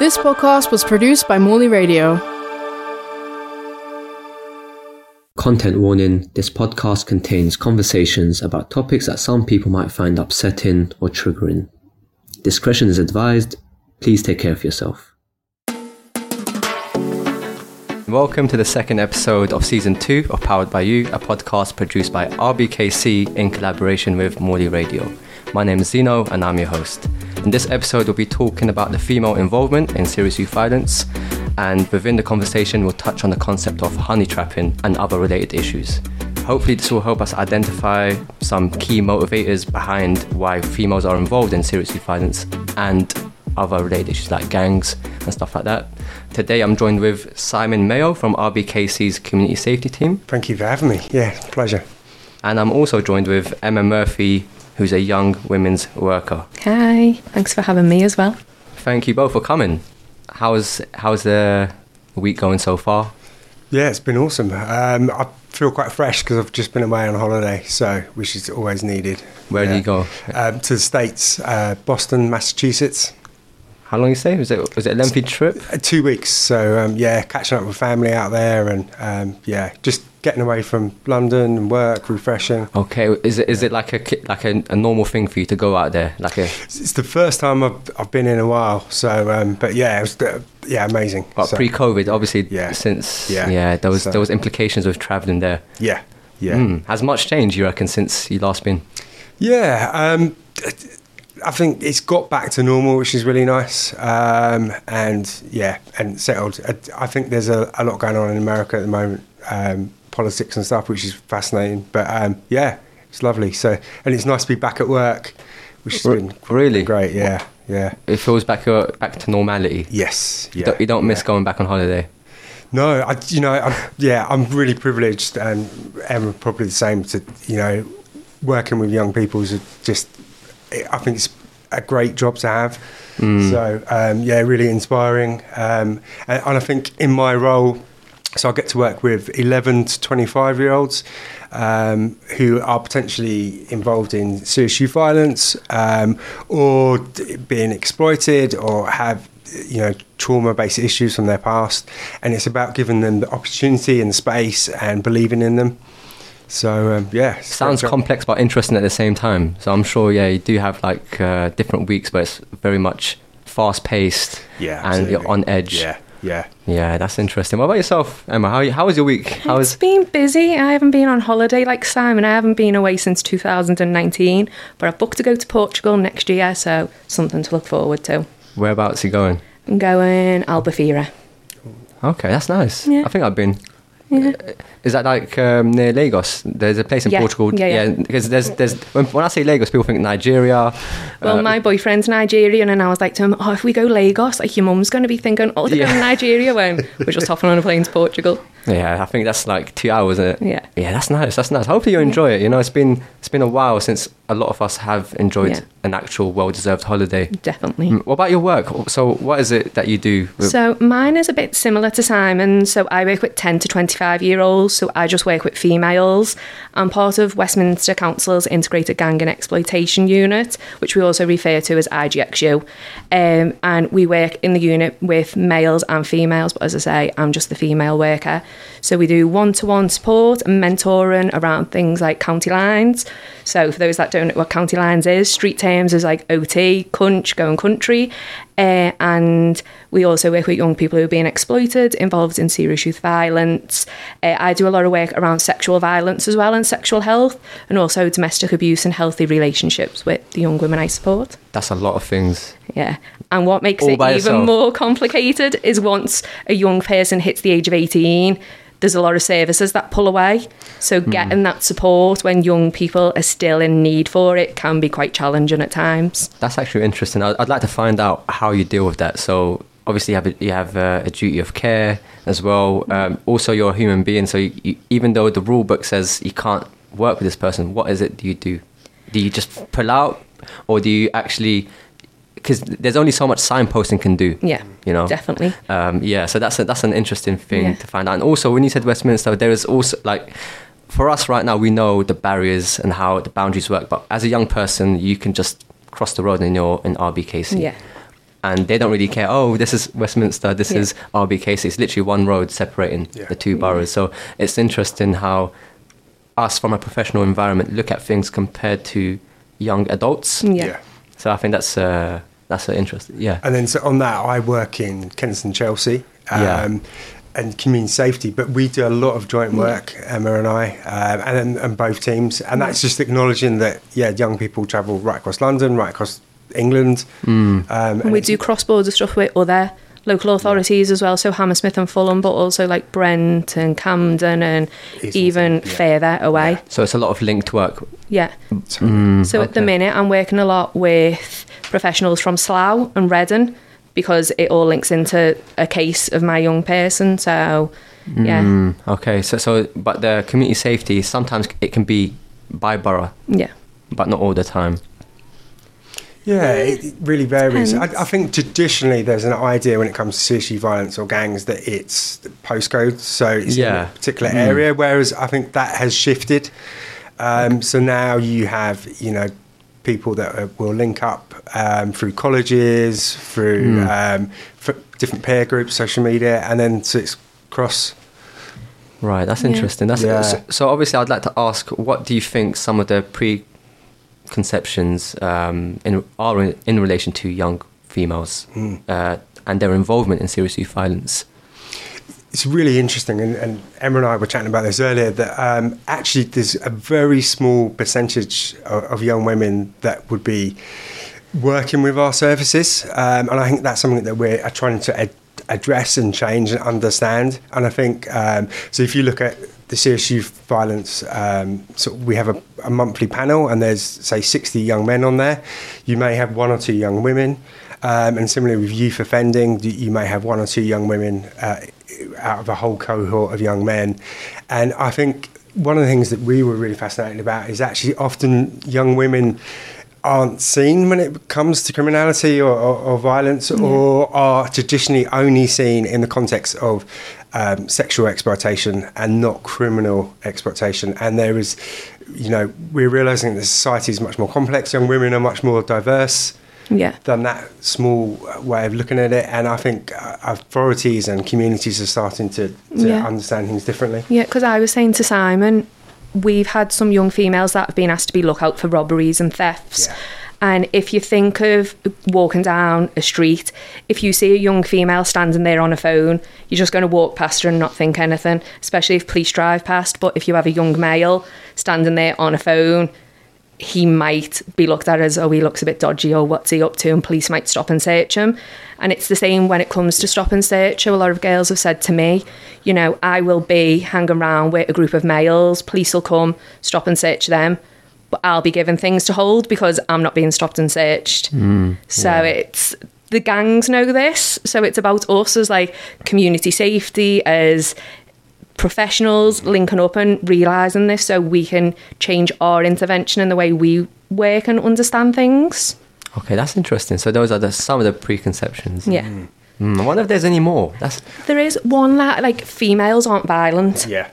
This podcast was produced by Morley Radio. Content warning this podcast contains conversations about topics that some people might find upsetting or triggering. Discretion is advised. Please take care of yourself. Welcome to the second episode of season two of Powered by You, a podcast produced by RBKC in collaboration with Morley Radio. My name is Zino and I'm your host. In this episode, we'll be talking about the female involvement in serious youth violence, and within the conversation, we'll touch on the concept of honey trapping and other related issues. Hopefully, this will help us identify some key motivators behind why females are involved in serious youth violence and other related issues like gangs and stuff like that. Today, I'm joined with Simon Mayo from RBKC's community safety team. Thank you for having me. Yeah, pleasure. And I'm also joined with Emma Murphy who's a young women's worker. Hi, thanks for having me as well. Thank you both for coming. How's how's the week going so far? Yeah, it's been awesome. Um, I feel quite fresh because I've just been away on holiday, so which is always needed. Where yeah. did you go? Um, to the states, uh, Boston, Massachusetts. How long you stay? Was it was it a lengthy trip? Uh, two weeks. So um, yeah, catching up with family out there, and um, yeah, just getting away from London and work, refreshing. Okay, is it is it like a like a, a normal thing for you to go out there? Like a it's the first time I've, I've been in a while. So, um, but yeah, it was uh, yeah amazing. But so, pre-COVID, obviously, yeah, since yeah, yeah there was so, there was implications of traveling there. Yeah, yeah. Mm. Has much changed, you reckon, since you last been? Yeah. Um, I think it's got back to normal, which is really nice. Um, and yeah, and settled. I, I think there's a, a, lot going on in America at the moment. Um, politics and stuff, which is fascinating. But um, yeah, it's lovely. So, and it's nice to be back at work, which has been really great. Yeah, yeah. It feels back uh, back to normality. Yes. Yeah, you don't, you don't miss going back on holiday. No, I, you know, I, yeah, I'm really privileged, and Emma probably the same. To you know, working with young people is just, I think it's a great job to have. Mm. So um, yeah, really inspiring, um, and, and I think in my role so I get to work with 11 to 25 year olds um, who are potentially involved in serious youth violence um, or being exploited or have you know trauma based issues from their past and it's about giving them the opportunity and space and believing in them so um, yeah sounds complex but interesting at the same time so i'm sure yeah you do have like uh, different weeks but it's very much fast paced yeah and you're on edge yeah yeah. Yeah, that's interesting. What about yourself, Emma? How, how was your week? How it's been busy. I haven't been on holiday like Simon. I haven't been away since 2019, but I've booked to go to Portugal next year, so something to look forward to. Whereabouts are you going? I'm going Albufeira. Okay, that's nice. Yeah. I think I've been. Yeah. Is that like um, near Lagos? There's a place in yeah. Portugal. Yeah, yeah. Because there's there's when, when, I say Lagos, people think Nigeria. Well, uh, my boyfriend's Nigerian, and I was like to him, "Oh, if we go Lagos, like your mum's going to be thinking, oh, they're yeah. going to Nigeria when we're just hopping on a plane to Portugal." Yeah, I think that's like two hours. Isn't it? Yeah. Yeah, that's nice. That's nice. Hopefully you enjoy it. You know, it's been it's been a while since a lot of us have enjoyed yeah. an actual well-deserved holiday. Definitely. Mm, what about your work? So, what is it that you do? So, mine is a bit similar to Simon's. So, I work with ten to twenty-five year olds. So, I just work with females. I'm part of Westminster Council's Integrated Gang and Exploitation Unit, which we also refer to as IGXU. Um, and we work in the unit with males and females. But as I say, I'm just the female worker. So we do one to one support and mentoring around things like county lines. So for those that don't know what county lines is, street terms is like OT, cunch, going country. Uh, and we also work with young people who are being exploited, involved in serious youth violence. Uh, I do a lot of work around sexual violence as well and sexual health, and also domestic abuse and healthy relationships with the young women I support. That's a lot of things. Yeah. And what makes All it even yourself. more complicated is once a young person hits the age of 18, there's a lot of services that pull away. So mm. getting that support when young people are still in need for it can be quite challenging at times. That's actually interesting. I'd, like to find out how you deal with that. So obviously you have a, you have a, a duty of care as well. Um, also, you're a human being. So you, you, even though the rule book says you can't work with this person, what is it do you do? Do you just pull out, or do you actually because there's only so much signposting can do. Yeah, you know, definitely. Um, yeah, so that's a, that's an interesting thing yeah. to find out. And also, when you said Westminster, there is also like for us right now, we know the barriers and how the boundaries work. But as a young person, you can just cross the road in your in RBKC. Yeah. and they don't really care. Oh, this is Westminster. This Yeah. is RBKC. It's literally one road separating Yeah. the two boroughs. So it's interesting how us from a professional environment look at things compared to young adults. Yeah. So I think that's uh, that's an interesting. Yeah. And then so on that, I work in Kensington, Chelsea, um, Yeah. and community safety. But we do a lot of joint work, Emma and I, um, and and both teams. And that's just acknowledging that yeah, young people travel right across London, right across England. Um, And we it's- do cross border stuff with other local authorities as well, so Hammersmith and Fulham, but also like Brent and Camden and even yeah. further away. So it's a lot of linked work. Yeah. So- So at the minute, I'm working a lot with professionals from Slough and Reading because it all links into a case of my young person. So, yeah, Mm, okay. So so but the community safety sometimes it can be by borough, yeah, but not all the time. Yeah, it it really varies. I, I think traditionally there's an idea when it comes to CSU violence or gangs that it's postcode, so it's in a particular area. Whereas I think that has shifted. Um, so now you have, you know, people that are, will link up um, through colleges, through um, f- different peer groups, social media, and then so it's cross. Right, that's Yeah. interesting. That's Yeah. so, so. Obviously, I'd like to ask, what do you think some of the preconceptions um, in, are in, in relation to young females uh, and their involvement in serious youth violence? It's really interesting, and, and Emma and I were chatting about this earlier. That um, actually, there's a very small percentage of, of young women that would be working with our services, um, and I think that's something that we're trying to ad- address and change and understand. And I think um, so. If you look at the serious youth violence, um, so we have a, a monthly panel, and there's say 60 young men on there. You may have one or two young women, um, and similarly with youth offending, you- may have one or two young women uh, out of a whole cohort of young men. And I think one of the things that we were really fascinated about is actually often young women aren't seen when it comes to criminality or, or, or violence or are traditionally only seen in the context of um, sexual exploitation and not criminal exploitation and there is you know we're realizing that society is much more complex young women are much more diverse yeah, than that small uh, way of looking at it. And I think uh, authorities and communities are starting to, to Yeah. understand things differently. yeah. Because I was saying to Simon, we've had some young females that have been asked to be lookout for robberies and thefts. Yeah. And if you think of walking down a street, if you see a young female standing there on a phone, you're just going to walk past her and not think anything, especially if police drive past. But if you have a young male standing there on a phone, he might be looked at as, oh, he looks a bit dodgy, or what's he up to? And police might stop and search him. And it's the same when it comes to stop and search. A lot of girls have said to me, you know, I will be hanging around with a group of males, police will come, stop and search them, but I'll be given things to hold because I'm not being stopped and searched. so it's the gangs know this. So it's about us as like community safety, as professionals linking up and realizing this so we can change our intervention and the way we work and understand things. Okay, that's interesting. So those are the, some of the preconceptions. Yeah. Mm, I wonder if there's any more. That's There is one that like females aren't violent Yeah.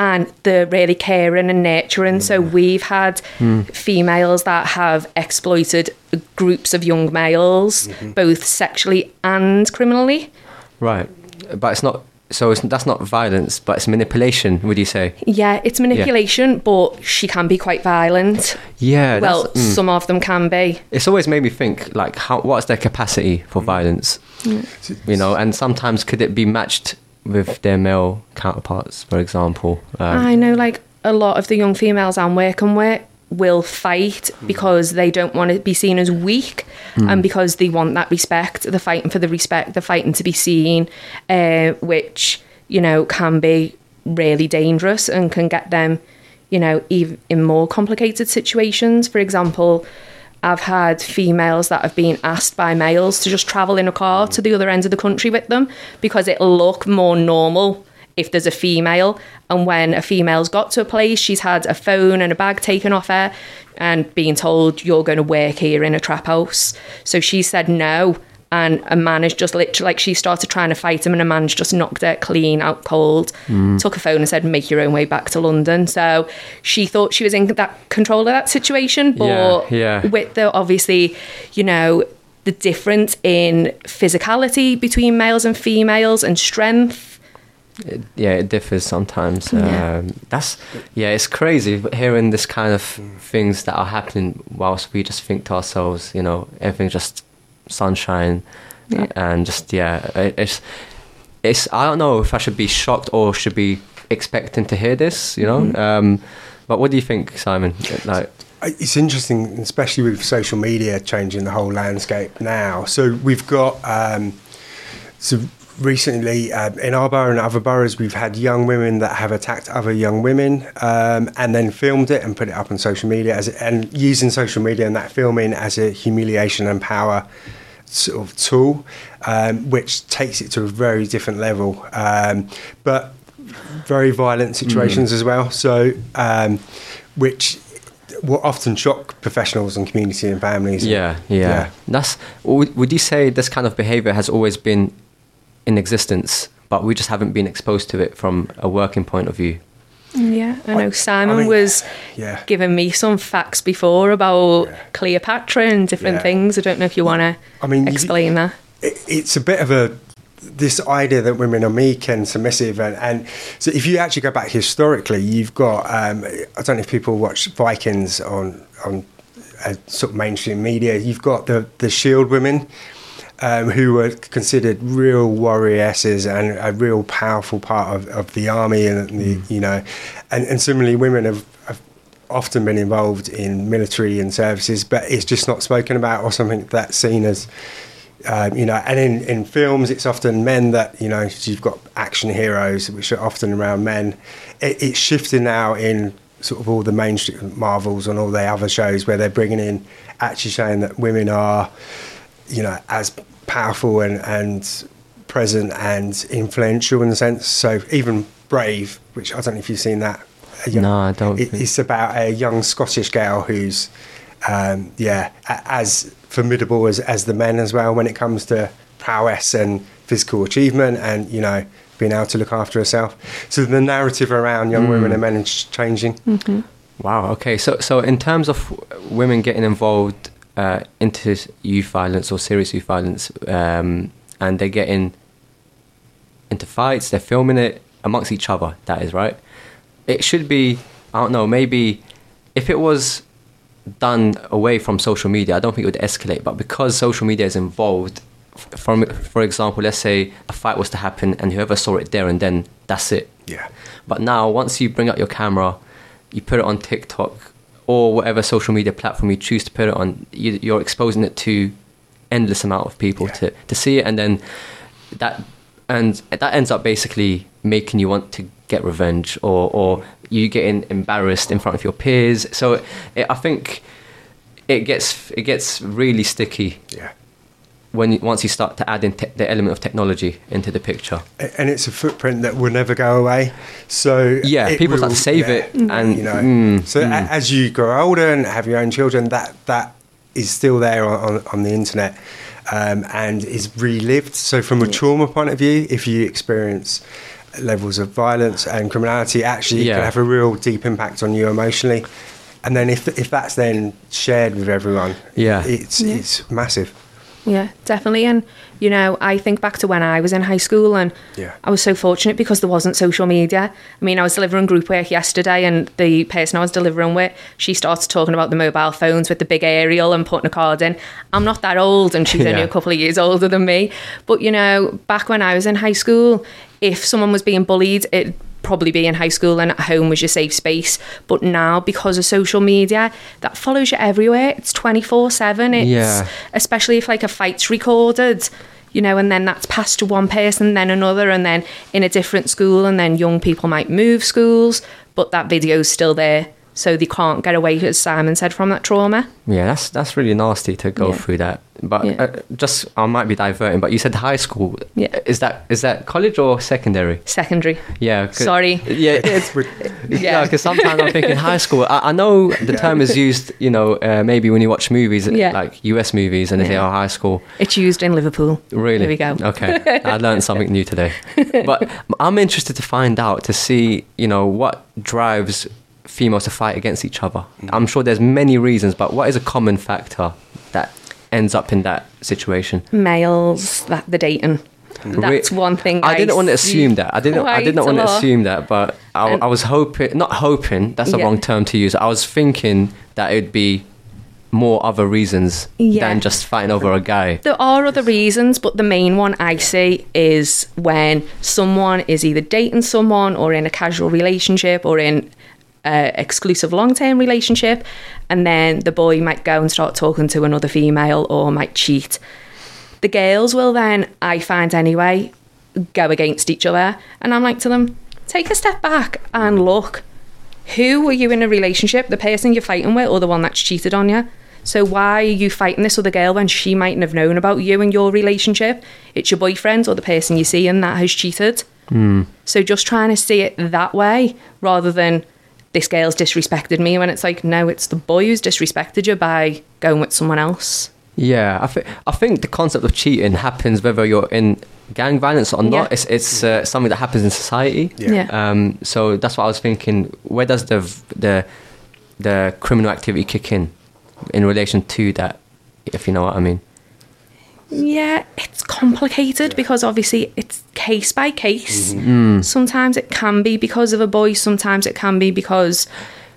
And they're really caring and nurturing. So mm. we've had mm. females that have exploited groups of young males, mm-hmm. both sexually and criminally. right, but it's not. So it's, that's not violence, but it's manipulation. Would you say? Yeah, it's manipulation, but she can be quite violent. Yeah. well, mm. some of them can be. it's always made me think like how what's their capacity for mm. violence you know and sometimes could it be matched with their male counterparts for example um, I know, like a lot of the young females I'm working with will fight because they don't want to be seen as weak and because they want that respect. They're fighting for the respect, they're fighting to be seen, uh, which, you know, can be really dangerous and can get them, you know, even in more complicated situations. For example, I've had females that have been asked by males to just travel in a car to the other end of the country with them because it'll look more normal if there's a female. And when a female's got to a place, she's had a phone and a bag taken off her and being told, you're going to work here in a trap house. So she said no. And a man has just literally, like, she started trying to fight him, and a man's just knocked her clean out cold, took a phone and said, Make your own way back to London. So she thought she was in that control of that situation. But Yeah, yeah. with the obviously, you know, the difference in physicality between males and females and strength. It, yeah, it differs sometimes. Yeah. Um, that's yeah, it's crazy hearing this kind of things that are happening whilst we just think to ourselves, you know, everything just sunshine, Yeah. and just yeah, it's it's. I don't know if I should be shocked or should be expecting to hear this, you know. Um, but what do you think, Simon? Like, It's interesting, especially with social media changing the whole landscape now. So we've got um, so recently um, in our borough and other boroughs, we've had young women that have attacked other young women um, and then filmed it and put it up on social media as and using social media and that filming as a humiliation and power sort of tool, um, which takes it to a very different level. Um, but very violent situations as well. So, um, which will often shock professionals and community and families. yeah, yeah, That's. Would, would you say this kind of behavior has always been in existence, but we just haven't been exposed to it from a working point of view? Yeah, I know I- Simon I mean, was yeah. giving me some facts before about Yeah. Cleopatra and different Yeah. things. I don't know if you want to I mean, you- explain that. it, it's a bit of a this idea that women are meek and submissive and, and so if you actually go back historically you've got um, I don't know if people watch Vikings on on uh, sort of mainstream media you've got the the shield women um, who were considered real warrioresses and a real powerful part of, of the army and the, you know and, and similarly women have, have often been involved in military and services but it's just not spoken about or something that's seen as um, you know, and in, in films, it's often men that, you know, you've got action heroes, which are often around men. It, it's shifting now in sort of all the mainstream Marvels and all the other shows where they're bringing in actually showing that women are, you know, as powerful and, and present and influential in a sense. So even Brave, which I don't know if you've seen that. Young- No, I don't It, it's about a young Scottish girl who's, um, yeah, a- as formidable as, as the men as well when it comes to prowess and physical achievement and, you know, being able to look after herself. So the narrative around young women and men is changing. Wow. Okay. So, so in terms of women getting involved uh, into youth violence or serious youth violence, um, and they're getting into fights, they're filming it amongst each other. That is right. It should be. I don't know. Maybe if it was done away from social media, I don't think it would escalate. But because social media is involved, f- from for example, let's say a fight was to happen, and whoever saw it there and then, that's it. Yeah. But now, once you bring out your camera, you put it on TikTok or whatever social media platform you choose to put it on, you, you're exposing it to endless amount of people Yeah. to, to see it, and then that and that ends up basically making you want to get revenge, or or you getting embarrassed in front of your peers. So it, I think it gets it gets really sticky Yeah. When you, once you start to add in te- the element of technology into the picture. And it's a footprint that will never go away. So Yeah, it people start to save it and- you know. mm, so a- as you grow older and have your own children, that that is still there on, on, on the internet um, and is relived. So from a trauma point of view, if you experience levels of violence and criminality, actually it Yeah. can have a real deep impact on you emotionally. And then if if that's then shared with everyone, Yeah. it's Yeah. it's massive. Yeah, definitely. And, you know, I think back to when I was in high school and Yeah. I was so fortunate because there wasn't social media. I mean, I was delivering group work yesterday and the person I was delivering with, she starts talking about the mobile phones with the big aerial and putting a card in. I'm not that old and she's only a couple of years older than me. But, you know, back when I was in high school, if someone was being bullied, it probably be in high school and at home was your safe space. But now because of social media that follows you everywhere. It's 24 7 it's Yeah. especially if like a fight's recorded you know and then that's passed to one person then another and then in a different school and then young people might move schools but that video's still there so they can't get away as simon said from that trauma Yeah, that's that's really nasty to go Yeah. through that. But Yeah. uh, just I might be diverting, but you said high school. Yeah. Is that is that college or secondary? secondary Yeah. Sorry. Yeah. It's, yeah, Yeah. because sometimes I'm thinking high school. I, I know the term is used, you know, uh, maybe when you watch movies, Yeah. like US movies, and they say, Yeah. "Oh, high school." it's used in liverpool Really? there we go Okay, I learned something new today. But I'm interested to find out to see, you know, what drives females to fight against each other. Mm. I'm sure there's many reasons, but what is a common factor that ends up in that situation? Males that the dating. That's one thing. I didn't want to assume that. I didn't. I did not want to assume that, but I, I was hoping, not hoping. That's the Yeah. wrong term to use. I was thinking that it'd be more other reasons Yeah. than just fighting over a guy. There are other reasons, but the main one I see is when someone is either dating someone or in a casual relationship or in exclusive long-term relationship, and then the boy might go and start talking to another female or might cheat. The girls will then, I find anyway, go against each other, and I'm like to them, take a step back and look. Who were you in a relationship? The person you're fighting with, or the one that's cheated on you? So why are you fighting this other girl when she mightn't have known about you and your relationship? It's your boyfriend or the person you see and that has cheated. Hmm. So just trying to see it that way rather than this girl's disrespected me when it's like, no, it's the boy who's disrespected you by going with someone else. Yeah, I think I think the concept of cheating happens whether you're in gang violence or not. Yeah. It's it's uh, something that happens in society. Yeah. Yeah. Um, so that's what I was thinking. Where does the the the criminal activity kick in in relation to that? If you know what I mean. Yeah, it's complicated because obviously it's case by case. Mm. Sometimes it can be because of a boy, sometimes it can be because,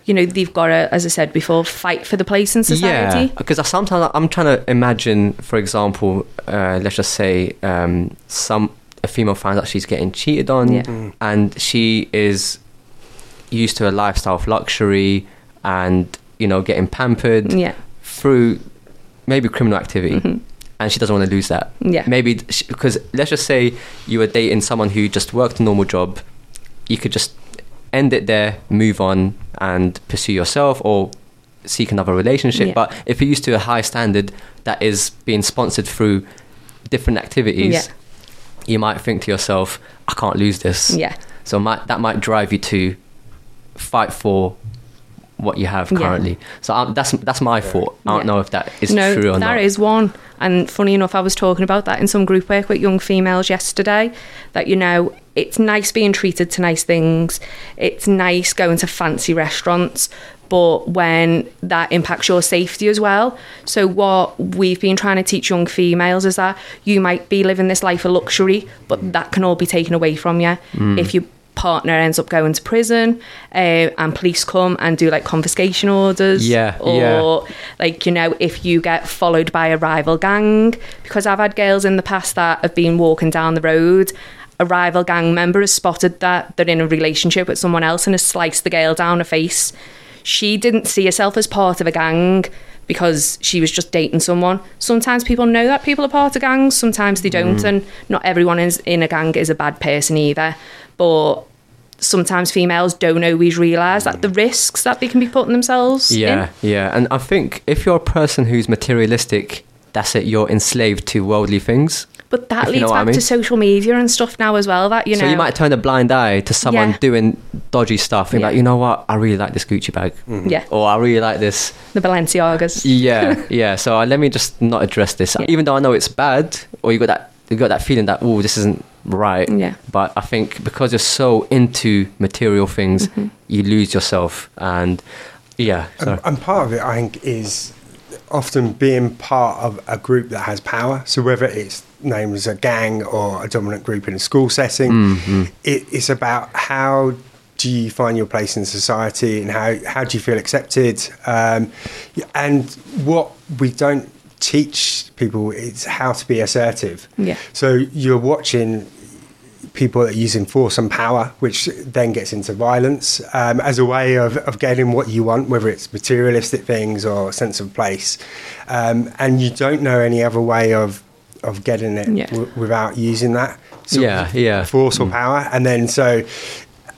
you know, they've got to, as I said before, fight for the place in society. Yeah, because I sometimes I'm trying to imagine, for example, uh, let's just say um, some a female finds out she's getting cheated on, Yeah. and she is used to a lifestyle of luxury and you know getting pampered Yeah. through maybe criminal activity. And she doesn't want to lose that. Yeah. Maybe because let's just say you were dating someone who just worked a normal job, you could just end it there, move on, and pursue yourself or seek another relationship. Yeah. But if you're used to a high standard that is being sponsored through different activities, Yeah. you might think to yourself, "I can't lose this." Yeah. So might, that might drive you to fight for what you have Yeah. currently. So um, that's that's my thought. I don't Yeah. know if that is no, true or not. That is one. And funny enough, I was talking about that in some group work with young females yesterday. That you know, it's nice being treated to nice things. It's nice going to fancy restaurants, but when that impacts your safety as well. So what we've been trying to teach young females is that you might be living this life of luxury, but that can all be taken away from you Mm. if you partner ends up going to prison uh, and police come and do like confiscation orders Yeah, or yeah. like you know if you get followed by a rival gang because i've had girls in the past that have been walking down the road a rival gang member has spotted that they're in a relationship with someone else and has sliced the girl down her face she didn't see herself as part of a gang because she was just dating someone sometimes people know that people are part of gangs sometimes they don't Mm. and not everyone is in a gang is a bad person either but sometimes females don't always realise that the risks that they can be putting themselves in Yeah, yeah. And I think if you're a person who's materialistic, that's it, you're enslaved to worldly things. But that If you leads know what I back mean. to social media and stuff now as well. That you know, so you might turn a blind eye to someone Yeah. doing dodgy stuff and Yeah. like, you know what, I really like this Gucci bag. yeah, Or I really like this. the Balenciagas. Yeah, yeah. So uh, let me just not address this. Yeah. Even though I know it's bad, or you got that you got that feeling that, oh, this isn't right. Yeah. But I think because you're so into material things, Mm-hmm. you lose yourself. And yeah. So. And, and part of it, I think, is often being part of a group that has power. So whether it's named as a gang or a dominant group in a school setting, Mm-hmm. it, it's about how do you find your place in society and how, how do you feel accepted? Um, and what we don't teach people is how to be assertive. Yeah. So you're watching people are using force and power, which then gets into violence um, as a way of, of getting what you want, whether it's materialistic things or sense of place. Um, and you don't know any other way of of getting it Yeah. w- without using that Yeah, of yeah. force or power. And then so.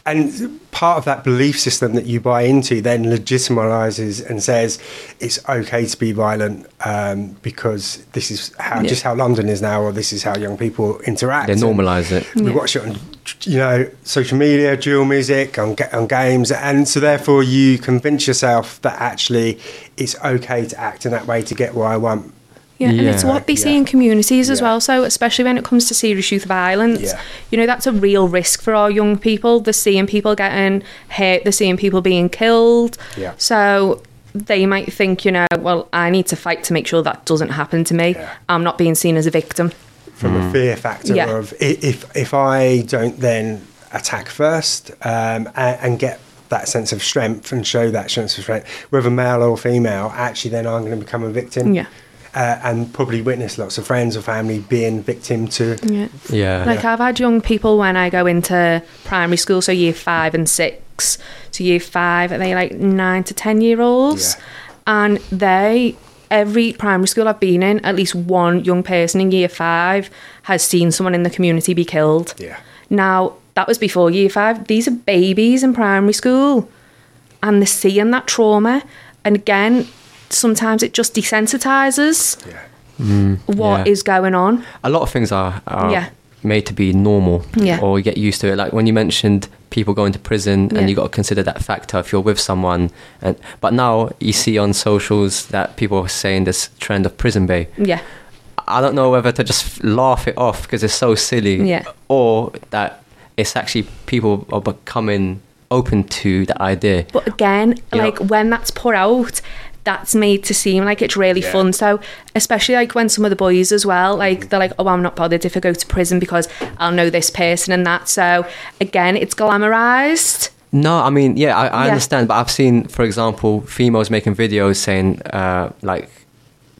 And part of that belief system that you buy into then legitimizes and says it's okay to be violent um, because this is how Yeah. just how London is now, or this is how young people interact. They normalize it. we Yeah. watch it on you know social media drill music on, on games and so therefore you convince yourself that actually it's okay to act in that way to get what i want Yeah, and it's what they see Yeah. in communities as Yeah. well. So, especially when it comes to serious youth violence, Yeah. you know, that's a real risk for our young people. They're seeing people getting hurt, they're seeing people being killed. Yeah. So, they might think, you know, well, I need to fight to make sure that doesn't happen to me. Yeah. I'm not being seen as a victim. from a fear factor Yeah. of if if I don't then attack first um, and, and get that sense of strength and show that sense of strength, whether male or female, actually then I'm going to become a victim. Yeah. Uh, and probably witness lots of friends or family being victim to Yeah. Yeah. Like I've had young people when I go into primary school, so year five and six. So year five, are they like nine to ten year olds? Yeah. And they every primary school I've been in, at least one young person in year five has seen someone in the community be killed. Yeah. Now that was before year five. These are babies in primary school and they're seeing that trauma. And again, sometimes it just desensitizes yeah. Mm. what is Yeah. going on. a lot of things are, are Yeah. made to be normal Yeah. or you get used to it like when you mentioned people going to prison and you got to consider that factor if you're with someone and but now you see on socials that people are saying this trend of prison bae Yeah. i don't know whether to just laugh it off because it's so silly Yeah. or that it's actually people are becoming open to the idea But again, You know- like when that's put out, that's made to seem like it's really Yeah. fun. So, especially like when some of the boys as well, like they're like, oh, I'm not bothered if I go to prison because I'll know this person and that. So, again, it's glamorized. No, I mean, yeah, I, I Yeah. understand, but I've seen, for example, females making videos saying, uh, like,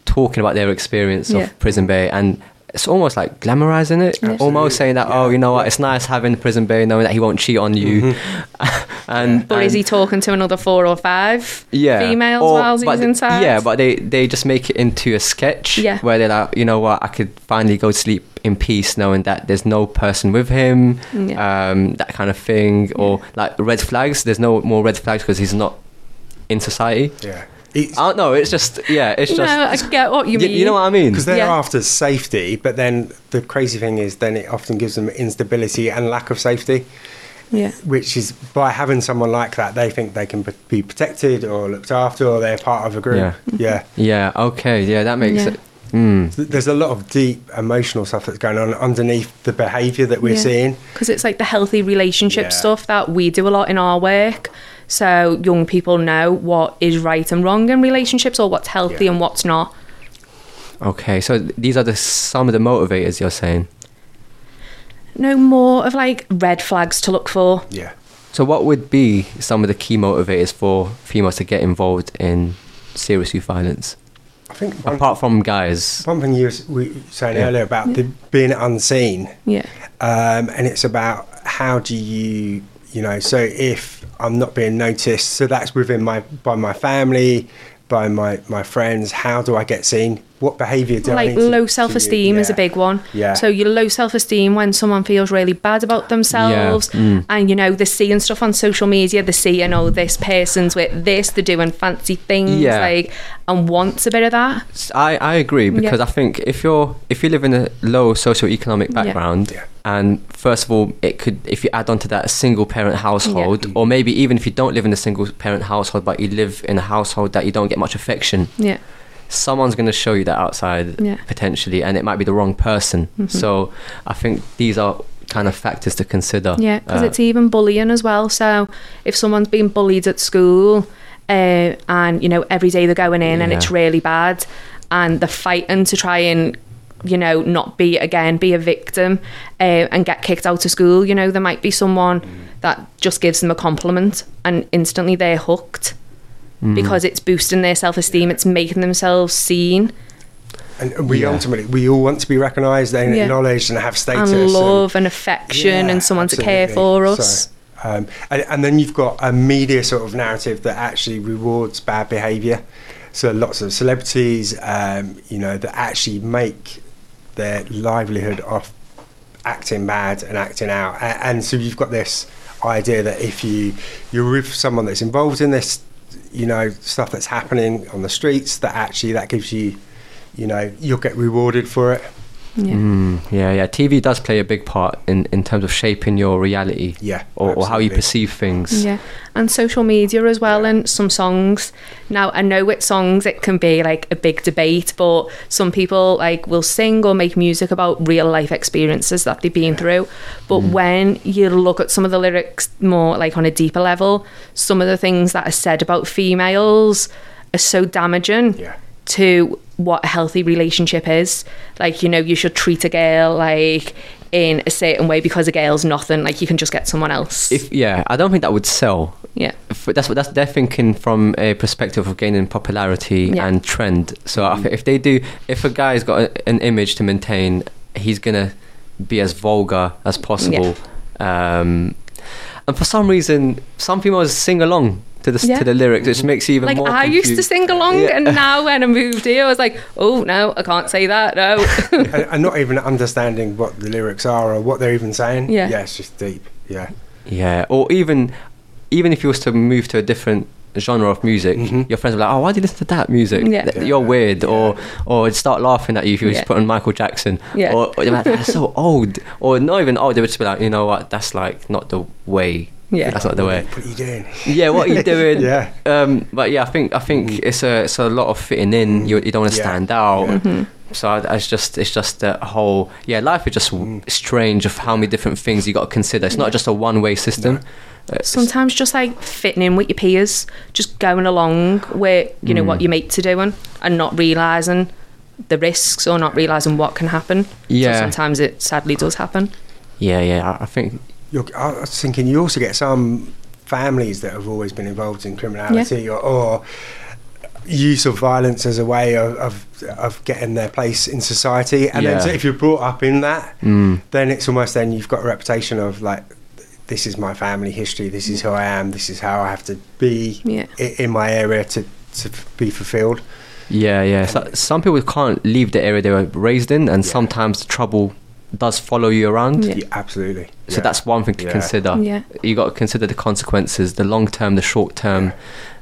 talking about their experience Yeah. of prison bae, and it's almost like glamorizing it, almost saying that, oh, you know what, it's nice having prison bae, knowing that he won't cheat on you, and But is he talking to another four or five yeah, females or- while he's but- inside? Yeah, but they they just make it into a sketch Yeah. where they're like, you know what, I could finally go to sleep in peace knowing that there's no person with him, Yeah. um, that kind of thing, or like red flags. There's no more red flags because he's not in society. Yeah. It's, I don't know. It's just yeah. It's just. no, just I get what you mean. you know what I mean. because they're Yeah. after safety, but then the crazy thing is, then it often gives them instability and lack of safety. Yeah. which is by having someone like that, they think they can be protected or looked after, or they're part of a group. Yeah. Yeah. Yeah. Okay. Yeah. That makes Yeah. it. Mm. There's a lot of deep emotional stuff that's going on underneath the behaviour that we're Yeah. seeing. because it's like the healthy relationship Yeah. stuff that we do a lot in our work. So young people know what is right and wrong in relationships, or what's healthy Yeah. and what's not. Okay. So these are the some of the motivators you're saying. No more of like red flags to look for. Yeah. So what would be some of the key motivators for females to get involved in serious youth violence, I think one, apart from guys? one thing you were saying Yeah. earlier about the, being unseen, Yeah, um, and it's about how do you, you know, so if I'm not being noticed, so that's within my by my family, by my my friends. How do I get seen? What behaviour do I like need low to- self esteem is a big one. Yeah. So your low self esteem when someone feels really bad about themselves, mm. and you know they're seeing stuff on social media, they're seeing oh this person's with this, they're doing fancy things, Yeah. like and wants a bit of that. I, I agree because I think if you're if you live in a low socioeconomic Yeah. background Yeah. and first of all it could if you add on to that a single parent household Yeah. or maybe even if you don't live in a single parent household but you live in a household that you don't get much affection Yeah, someone's going to show you that outside Yeah. potentially and it might be the wrong person so I think these are kind of factors to consider Yeah, because Uh, it's even bullying as well. So if someone's being bullied at school, uh, and you know every day they're going in and it's really bad, and they're fighting to try and you know not be again be a victim uh, and get kicked out of school. You know there might be someone that just gives them a compliment and instantly they're hooked. Because it's boosting their self esteem, it's making themselves seen And and we Yeah. ultimately we all want to be recognised and Yeah. acknowledged and have status and love and affection Yeah, and someone to care for us. So, um, and, and then you've got a media sort of narrative that actually rewards bad behaviour. So lots of celebrities, um, you know, that actually make their livelihood off acting bad and acting out. And, and so you've got this idea that if you you're with someone that's involved in this, you know, stuff that's happening on the streets, that actually that gives you, you know, you'll get rewarded for it. Yeah. Mm, yeah, yeah. TV does play a big part in, in terms of shaping your reality Yeah, or, or how you perceive things. Yeah, and social media as well, and some songs. Now I know with songs it can be like a big debate, but some people like will sing or make music about real life experiences that they've been through. But when you look at some of the lyrics more like on a deeper level, some of the things that are said about females are so damaging Yeah. to what a healthy relationship is. Like, you know, you should treat a girl like in a certain way because a girl's nothing. Like, you can just get someone else. If yeah, I don't think that would sell. yeah. F- That's what that's they're thinking from a perspective of gaining popularity Yeah. and trend. So thi- if they do, if a guy's got a, an image to maintain, he's gonna be as vulgar as possible. Um, and for some reason, some females sing along to the Yeah. to the lyrics, which makes you even Like more. I used to sing along, Yeah. and now when I moved here, I was like, "Oh no, I can't say that." No, and, and not even understanding what the lyrics are or what they're even saying. Yeah. yeah, it's just deep. Yeah, Yeah, or even even if you was to move to a different genre of music, Mhm. your friends were like, "Oh, why do you listen to that music? Yeah. Th- You're weird," or Yeah. or they'd start laughing at you if you Yeah. just put on Michael Jackson, Yeah. or, or like, "That's so old," or not even old. They would just be like, "You know what? That's like not the way. Yeah. that's not the way." what are you doing? Yeah, what are you doing? Yeah. Um, but yeah, I think I think it's a it's a lot of fitting in. You, you don't want to Mm. Yeah. stand out. Yeah. Mm-hmm. So I, it's just it's just that whole yeah life is just w strange of how many different things you got to consider. It's not just a one way system. Uh, it's- sometimes just like fitting in with your peers, just going along with you know Mm. what your mates are doing, and not realizing the risks or not realizing what can happen. Yeah. so sometimes it sadly does happen. Yeah, yeah. I- I think You're, I was thinking you also get some families that have always been involved in criminality or, or use of violence as a way of, of, of getting their place in society. And then Yeah. so if you're brought up in that, Mm. then it's almost then you've got a reputation of like, this is my family history, this is who I am, this is how I have to be Yeah. in my area to, to be fulfilled. Yeah, yeah. So, some people can't leave the area they were raised in, and Yeah. sometimes the trouble does follow you around. Yeah. Yeah, absolutely. So Yeah. that's one thing to Yeah. consider. Yeah. You got to consider the consequences, the long term, the short term.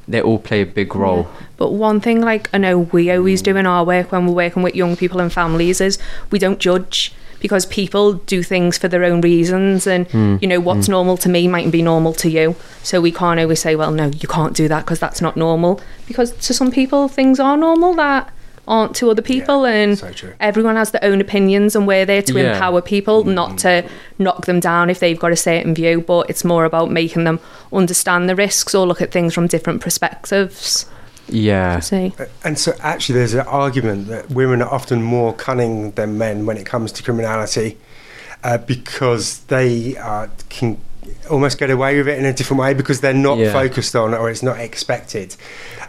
They all play a big role. But one thing, like I know we always do in our work when we're working with young people and families, is we don't judge because people do things for their own reasons, and Hmm. you know what's normal to me mightn't be normal to you. So we can't always say, well, no, you can't do that because that's not normal. Because to some people, things are normal that aren't to other people, and so true. everyone has their own opinions, and we're there to Yeah. empower people, Mm. not to knock them down if they've got a certain view. But it's more about making them understand the risks or look at things from different perspectives. Yeah. See. And so, actually, there's an argument that women are often more cunning than men when it comes to criminality uh, because they uh, can almost get away with it in a different way because they're not Yeah. focused on or it's not expected.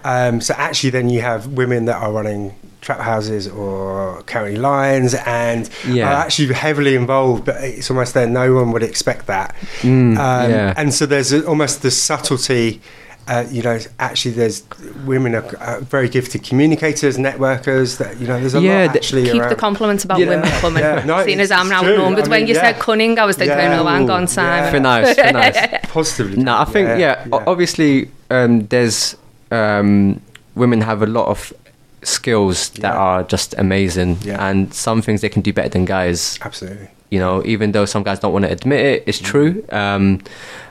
Um, so, actually, then you have women that are running trap houses or county lines and Yeah. are actually heavily involved, but it's almost there no one would expect that. Mm, Um, yeah. And so there's a, almost the subtlety. Uh, you know, actually, there's women are uh, very gifted communicators, networkers. That you know, there's a Yeah, lot the- actually Keep around. the compliments about Yeah. women coming. Yeah, no, Seeing as I'm now true. numbered. I when mean, you yeah. said cunning, I was thinking, Yeah. oh, hang on, Ooh, Simon. For nice, for nice. Positively. No, I think yeah. o- Obviously, um, there's um, women have a lot of skills that Yeah. are just amazing, Yeah. and some things they can do better than guys. absolutely. You know, even though some guys don't want to admit it, it's true. Um,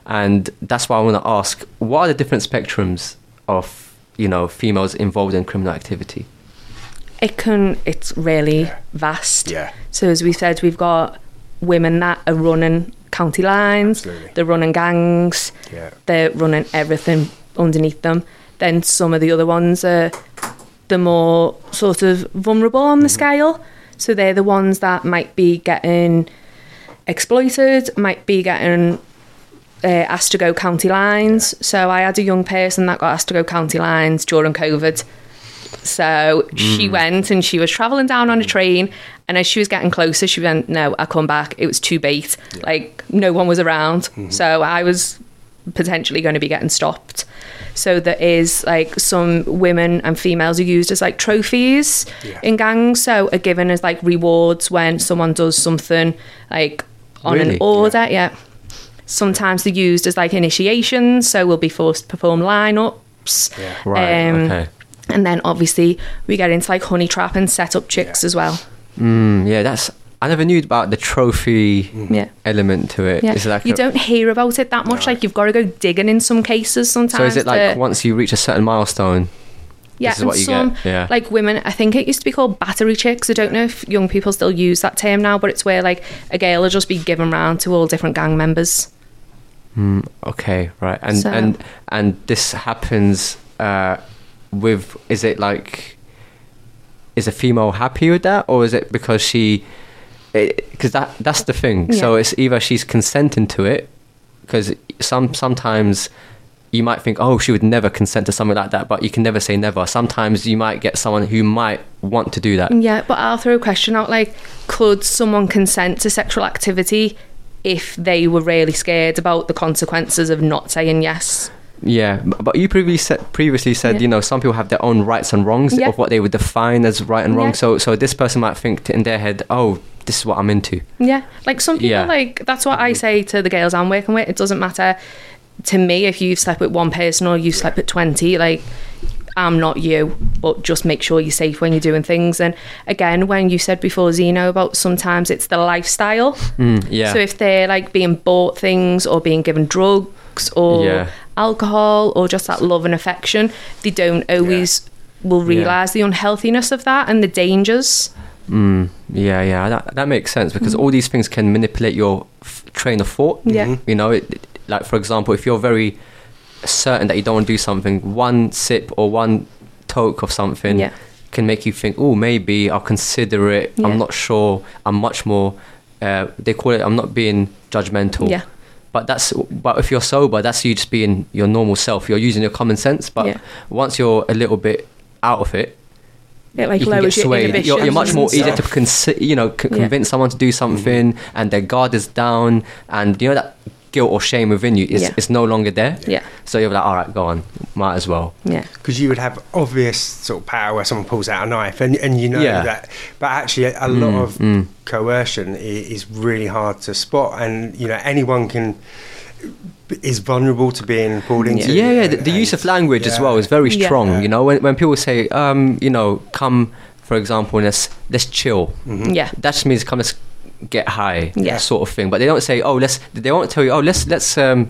and that's why I want to ask: What are the different spectrums of you know females involved in criminal activity? It can. It's really Yeah. vast. Yeah. So as we said, we've got women that are running county lines. Absolutely. They're running gangs. Yeah. They're running everything underneath them. Then some of the other ones are the more sort of vulnerable on the mm-hmm. scale. So they're the ones that might be getting exploited, might be getting uh, asked to go county lines. So I had a young person that got asked to go county lines during COVID. So she mm. went and she was traveling down on a mm. train, and as she was getting closer, she went, "No, I come back. It was too bait. Like no one was around, mm-hmm. so I was potentially going to be getting stopped." So there is like some women and females are used as like trophies Yeah. in gangs, so are given as like rewards when someone does something like on Really? an order. Yeah. Sometimes they're used as like initiations, so we'll be forced to perform lineups. Yeah. Right. Um, okay. And then obviously we get into like honey trap and set up chicks Yeah. as well. Mm, yeah, that's. I never knew about the trophy Yeah. element to it. Yeah. Like you a- don't hear about it that much. No. Like you've got to go digging in some cases sometimes. So is it like to- once you reach a certain milestone? yeah, and some? Yeah. like women. I think it used to be called battery chicks. I don't know if young people still use that term now, but it's where like a girl will just be given round to all different gang members. Mm, okay, right, and So- and and this happens uh, with is it like is a female happy with that or is it because she because that that's the thing so it's either she's consenting to it because some sometimes you might think oh she would never consent to something like that but you can never say never sometimes you might get someone who might want to do that Yeah, but I'll throw a question out like, could someone consent to sexual activity if they were really scared about the consequences of not saying yes? Yeah, but you previously said, previously said Yeah. you know some people have their own rights and wrongs Yeah. of what they would define as right and wrong. Yeah. So so this person might think in their head, oh, this is what I'm into. Yeah, like some people, Yeah. like that's what I say to the girls I'm working with. It doesn't matter to me if you've slept with one person or you've slept with twenty. Like I'm not you, but just make sure you're safe when you're doing things. And again, when you said before, Zino, about sometimes it's the lifestyle. Mm, yeah, So if they're like being bought things or being given drugs or Yeah. alcohol or just that love and affection, they don't always will Yeah. realise the unhealthiness of that and the dangers. Mm, yeah, yeah, that that makes sense because all these things can manipulate your f- train of thought. Yeah. You know, it, it- like for example, if you're very certain that you don't want to do something, one sip or one toke of something Yeah. can make you think, oh, maybe I'll consider it. Yeah. I'm not sure. I'm much more. Uh, they call it. I'm not being judgmental. Yeah. But that's. But if you're sober, that's you just being your normal self. You're using your common sense. But Yeah. once you're a little bit out of it, It like you get lowers your swayed. inhibitions. You're, you're much more and easier to consi- you know, c- Yeah. convince someone to do something, and their guard is down, and you know that guilt or shame within you is Yeah. is no longer there. Yeah. So you're like, all right, go on, might as well. Yeah. because you would have obvious sort of power where someone pulls out a knife and, and you know Yeah. that but actually a, a lot Mm, of mm. coercion i- is really hard to spot and you know anyone can is vulnerable to being pulled into Yeah, yeah. The, the use of language as well is very strong. Yeah. You know, when when people say, um, you know, come, for example, let's let's chill. Mhm. Yeah. That just means come, let's get high, Yeah. sort of thing. But they don't say, oh, let's. They won't tell you, oh, let's let's um,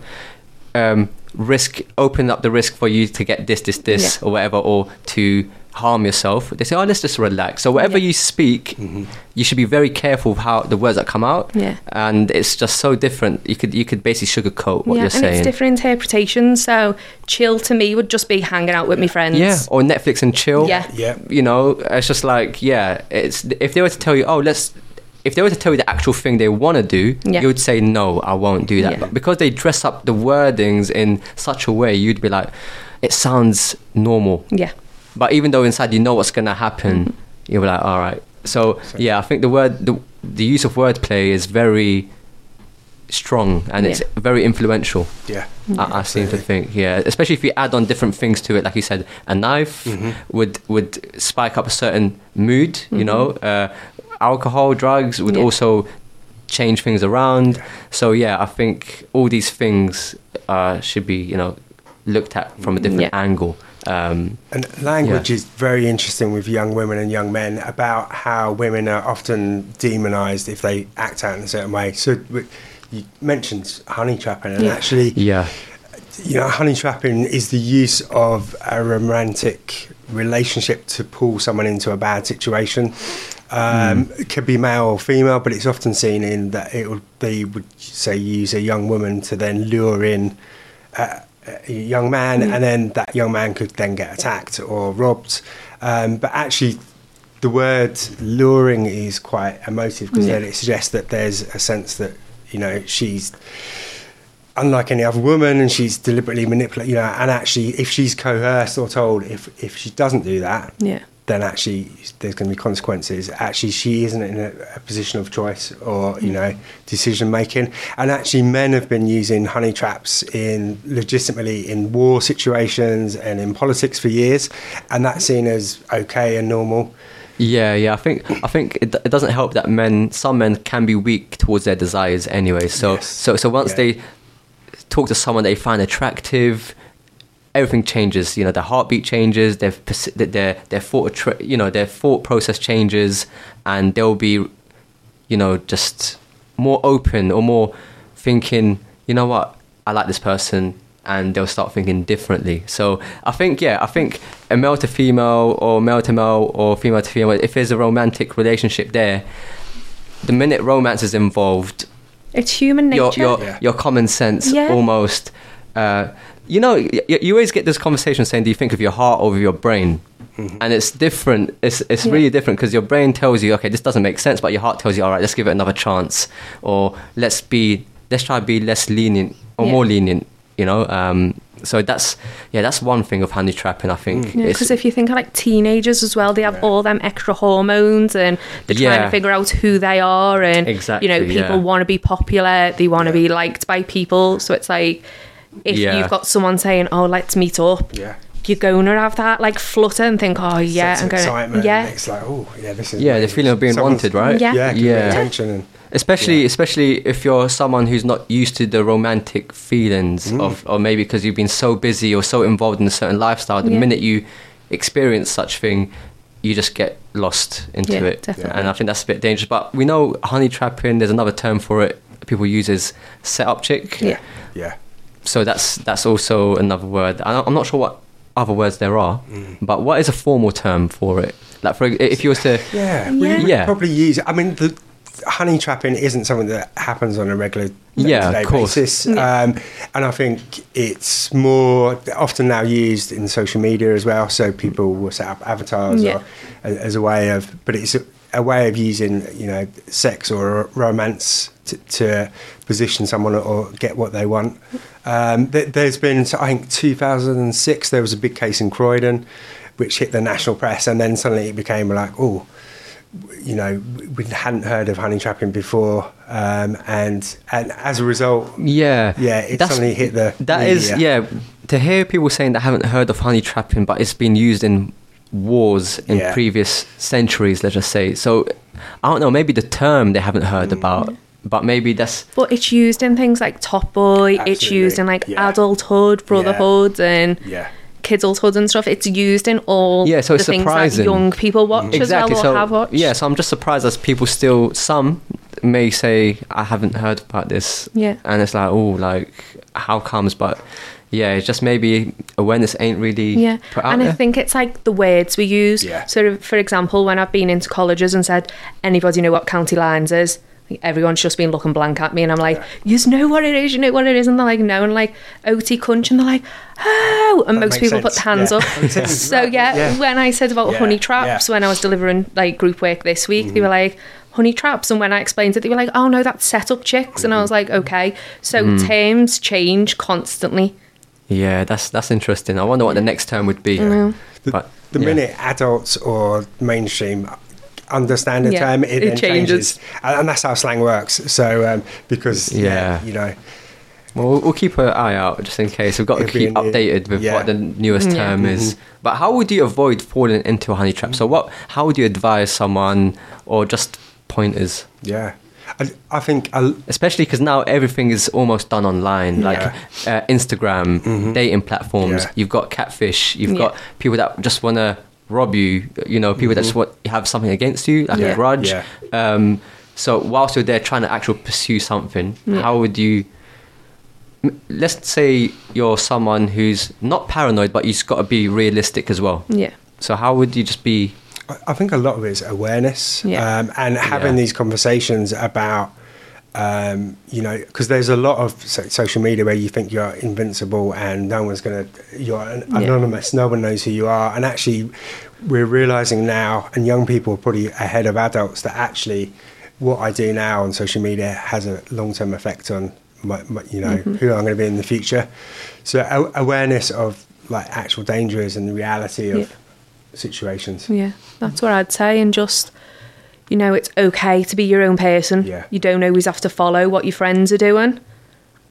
um, risk open up the risk for you to get this, this, this, Yeah. or whatever, or to harm yourself. They say, oh, let's just relax. So whatever Yeah. you speak, mm-hmm. you should be very careful of how the words that come out. Yeah. And it's just so different. You could you could basically sugarcoat what yeah, you're saying. and saying. it's different interpretations. So chill to me would just be hanging out with my friends. Yeah, or Netflix and chill. Yeah. yeah You know, it's just like, yeah, it's if they were to tell you, oh, let's if they were to tell you the actual thing they want to do, Yeah. you would say no, I won't do that. Yeah. But because they dress up the wordings in such a way, you'd be like, it sounds normal. Yeah. But even though inside you know what's gonna happen, Mm-hmm. you'll be like, all right. So yeah, I think the word the the use of wordplay is very strong and it's very influential. yeah I, I seem to think, yeah, especially if you add on different things to it, like you said, a knife would would spike up a certain mood. You know, uh, alcohol, drugs would Yeah. also change things around. So yeah, I think all these things uh, should be you know looked at from a different Yeah. angle. Um, And language is very interesting with young women and young men about how women are often demonized if they act out in a certain way. So you mentioned honey trapping, and Yeah. actually, yeah, you know, honey trapping is the use of a romantic relationship to pull someone into a bad situation. Um, It could be male or female, but it's often seen in that it would they would say use a young woman to then lure in a, a young man, and then that young man could then get attacked or robbed. Um, but actually, the word luring is quite emotive because Yeah. then it suggests that there's a sense that you know she's unlike any other woman and she's deliberately manipulated you know and actually if she's coerced or told if if she doesn't do that Yeah. Then actually there's going to be consequences actually she isn't in a, a position of choice or you mm. know decision making and actually men have been using honey traps in legitimately in war situations and in politics for years and that's mm. seen as okay and normal yeah, yeah. I think I think it, it doesn't help that men, some men can be weak towards their desires anyway. So Yes. so so once Yeah. they talk to someone they find attractive, everything changes. You know, their heartbeat changes, their their their thought you know their thought process changes, and they'll be, you know, just more open or more thinking. You know what? I like this person, and they'll start thinking differently. So I think yeah, I think a male to female or male to male or female to female, if there's a romantic relationship there, the minute romance is involved, It's human your nature. your Yeah. your common sense Yeah. almost uh, you know, y- y- you always get this conversation saying, "Do you think of your heart or of your brain?" And it's different. It's it's Yeah. really different because your brain tells you, "Okay, this doesn't make sense," but your heart tells you, "All right, let's give it another chance," or "Let's be, let's try to be less lenient or Yeah. more lenient." You know. Um, so that's yeah, that's one thing of honey trapping. I think. It's- Because if you think of like teenagers as well, they have all them extra hormones and they're trying Yeah. to figure out who they are. And, Exactly, you know, people yeah. want to be popular, they want to Yeah. be liked by people. So it's like, if Yeah. you've got someone saying, oh, let's meet up, Yeah. you're going to have that like flutter and think, oh, yeah, Sense I'm going excitement. Yeah. It's like, oh, yeah, this is. yeah, the feeling of being Someone's- wanted, right? Yeah. Yeah, Yeah. attention and especially Yeah. especially if you're someone who's not used to the romantic feelings Mm. of or maybe because you've been so busy or so involved in a certain lifestyle the Yeah. minute you experience such thing you just get lost into Yeah, it definitely. and i think that's a bit dangerous but we know honey trapping there's another term for it people use is set up chick Yeah. yeah. So that's that's also another word I- i'm not sure what other words there are Mm. but what is a formal term for it like for if you were to Yeah, we Yeah. would Yeah. probably use. I mean, the honey trapping isn't something that happens on a regular Yeah, of course. basis, Yeah. um, and I think it's more often now used in social media as well. So people will set up avatars Yeah. or, as a way of, but it's a, a way of using you know sex or romance to, to position someone or get what they want. Um, th- there's been, I think, 2006. There was a big case in Croydon, which hit the national press, and then suddenly it became like, oh, you know, we hadn't heard of honey trapping before, um, and and as a result, Yeah, Yeah, it That's- suddenly hit the That is, media. yeah. To hear people saying they haven't heard of honey trapping, but it's been used in wars in Yeah. previous centuries, let's just say. So I don't know. Maybe the term they haven't heard Mm. about, but maybe that's But it's used in things like Top Boy, it's used in like Yeah. adulthood, brotherhood, and yeah, kidulthood and stuff. It's used in all Yeah, so the it's things that surprising. young people watch exactly. as well or so have watched. yeah, so I'm just surprised as people still some may say I haven't heard about this. Yeah. and it's like oh, like how comes? But yeah, it's just maybe awareness ain't really Yeah, put out and I there. think it's like the words we use. Yeah. So, for example, when I've been into colleges and said, "Anybody know what county lines is?" Like, everyone's just been looking blank at me, and I'm like, "You know what it is? You know what it is?" And they're like, "No," and like OT Cunch, and they're like, "Oh," and That most makes people put their hands Yeah. up. So yeah, Yeah. when I said about Yeah, honey traps, yeah. when I was delivering like group work this week, Mm-hmm. they were like. Honey traps, and when I explained it, they were like, "Oh no, that's set up chicks," and I was Mm-hmm. like, "Okay." So Mm. terms change constantly. Yeah, that's that's interesting. I wonder what the next term would be. the, But the yeah. minute adults or mainstream understand the Yeah, term, it, it then changes. changes. and, and that's how slang works. So um, because yeah, Yeah. you know, Well, we'll, we'll keep an eye out just in case. We've got to keep updated with yeah. what the newest Yeah. term is. But how would you avoid falling into a honey trap? So, what? How would you advise someone, or just pointers? yeah, I, I think a, Especially because now everything is almost done online, like Yeah. uh, Instagram, dating platforms. Yeah. You've got catfish. You've Yeah. got people that just want to rob you. You know, people that just want have something against you, like Yeah. a grudge. Yeah. Um, so whilst you're there trying to actually pursue something, Yeah. how would you? Let's say you're someone who's not paranoid, but you've got to be realistic as well. Yeah. So how would you just be? I- I think a lot of it is awareness Yeah. um, and having Yeah. these conversations about, um, you know, because there's a lot of so- social media where you think you're invincible and no one's going to, you're an- Yeah. anonymous, no one knows who you are. And actually, we're realizing now, and young people are probably ahead of adults, that actually what I do now on social media has a long term effect on, my, my, you know, Mm-hmm. who I'm going to be in the future. So a- awareness of like actual dangers and the reality of Yeah. situations. Yeah, that's what I'd say. And just, you know, it's okay to be your own person. Yeah. You don't always have to follow what your friends are doing.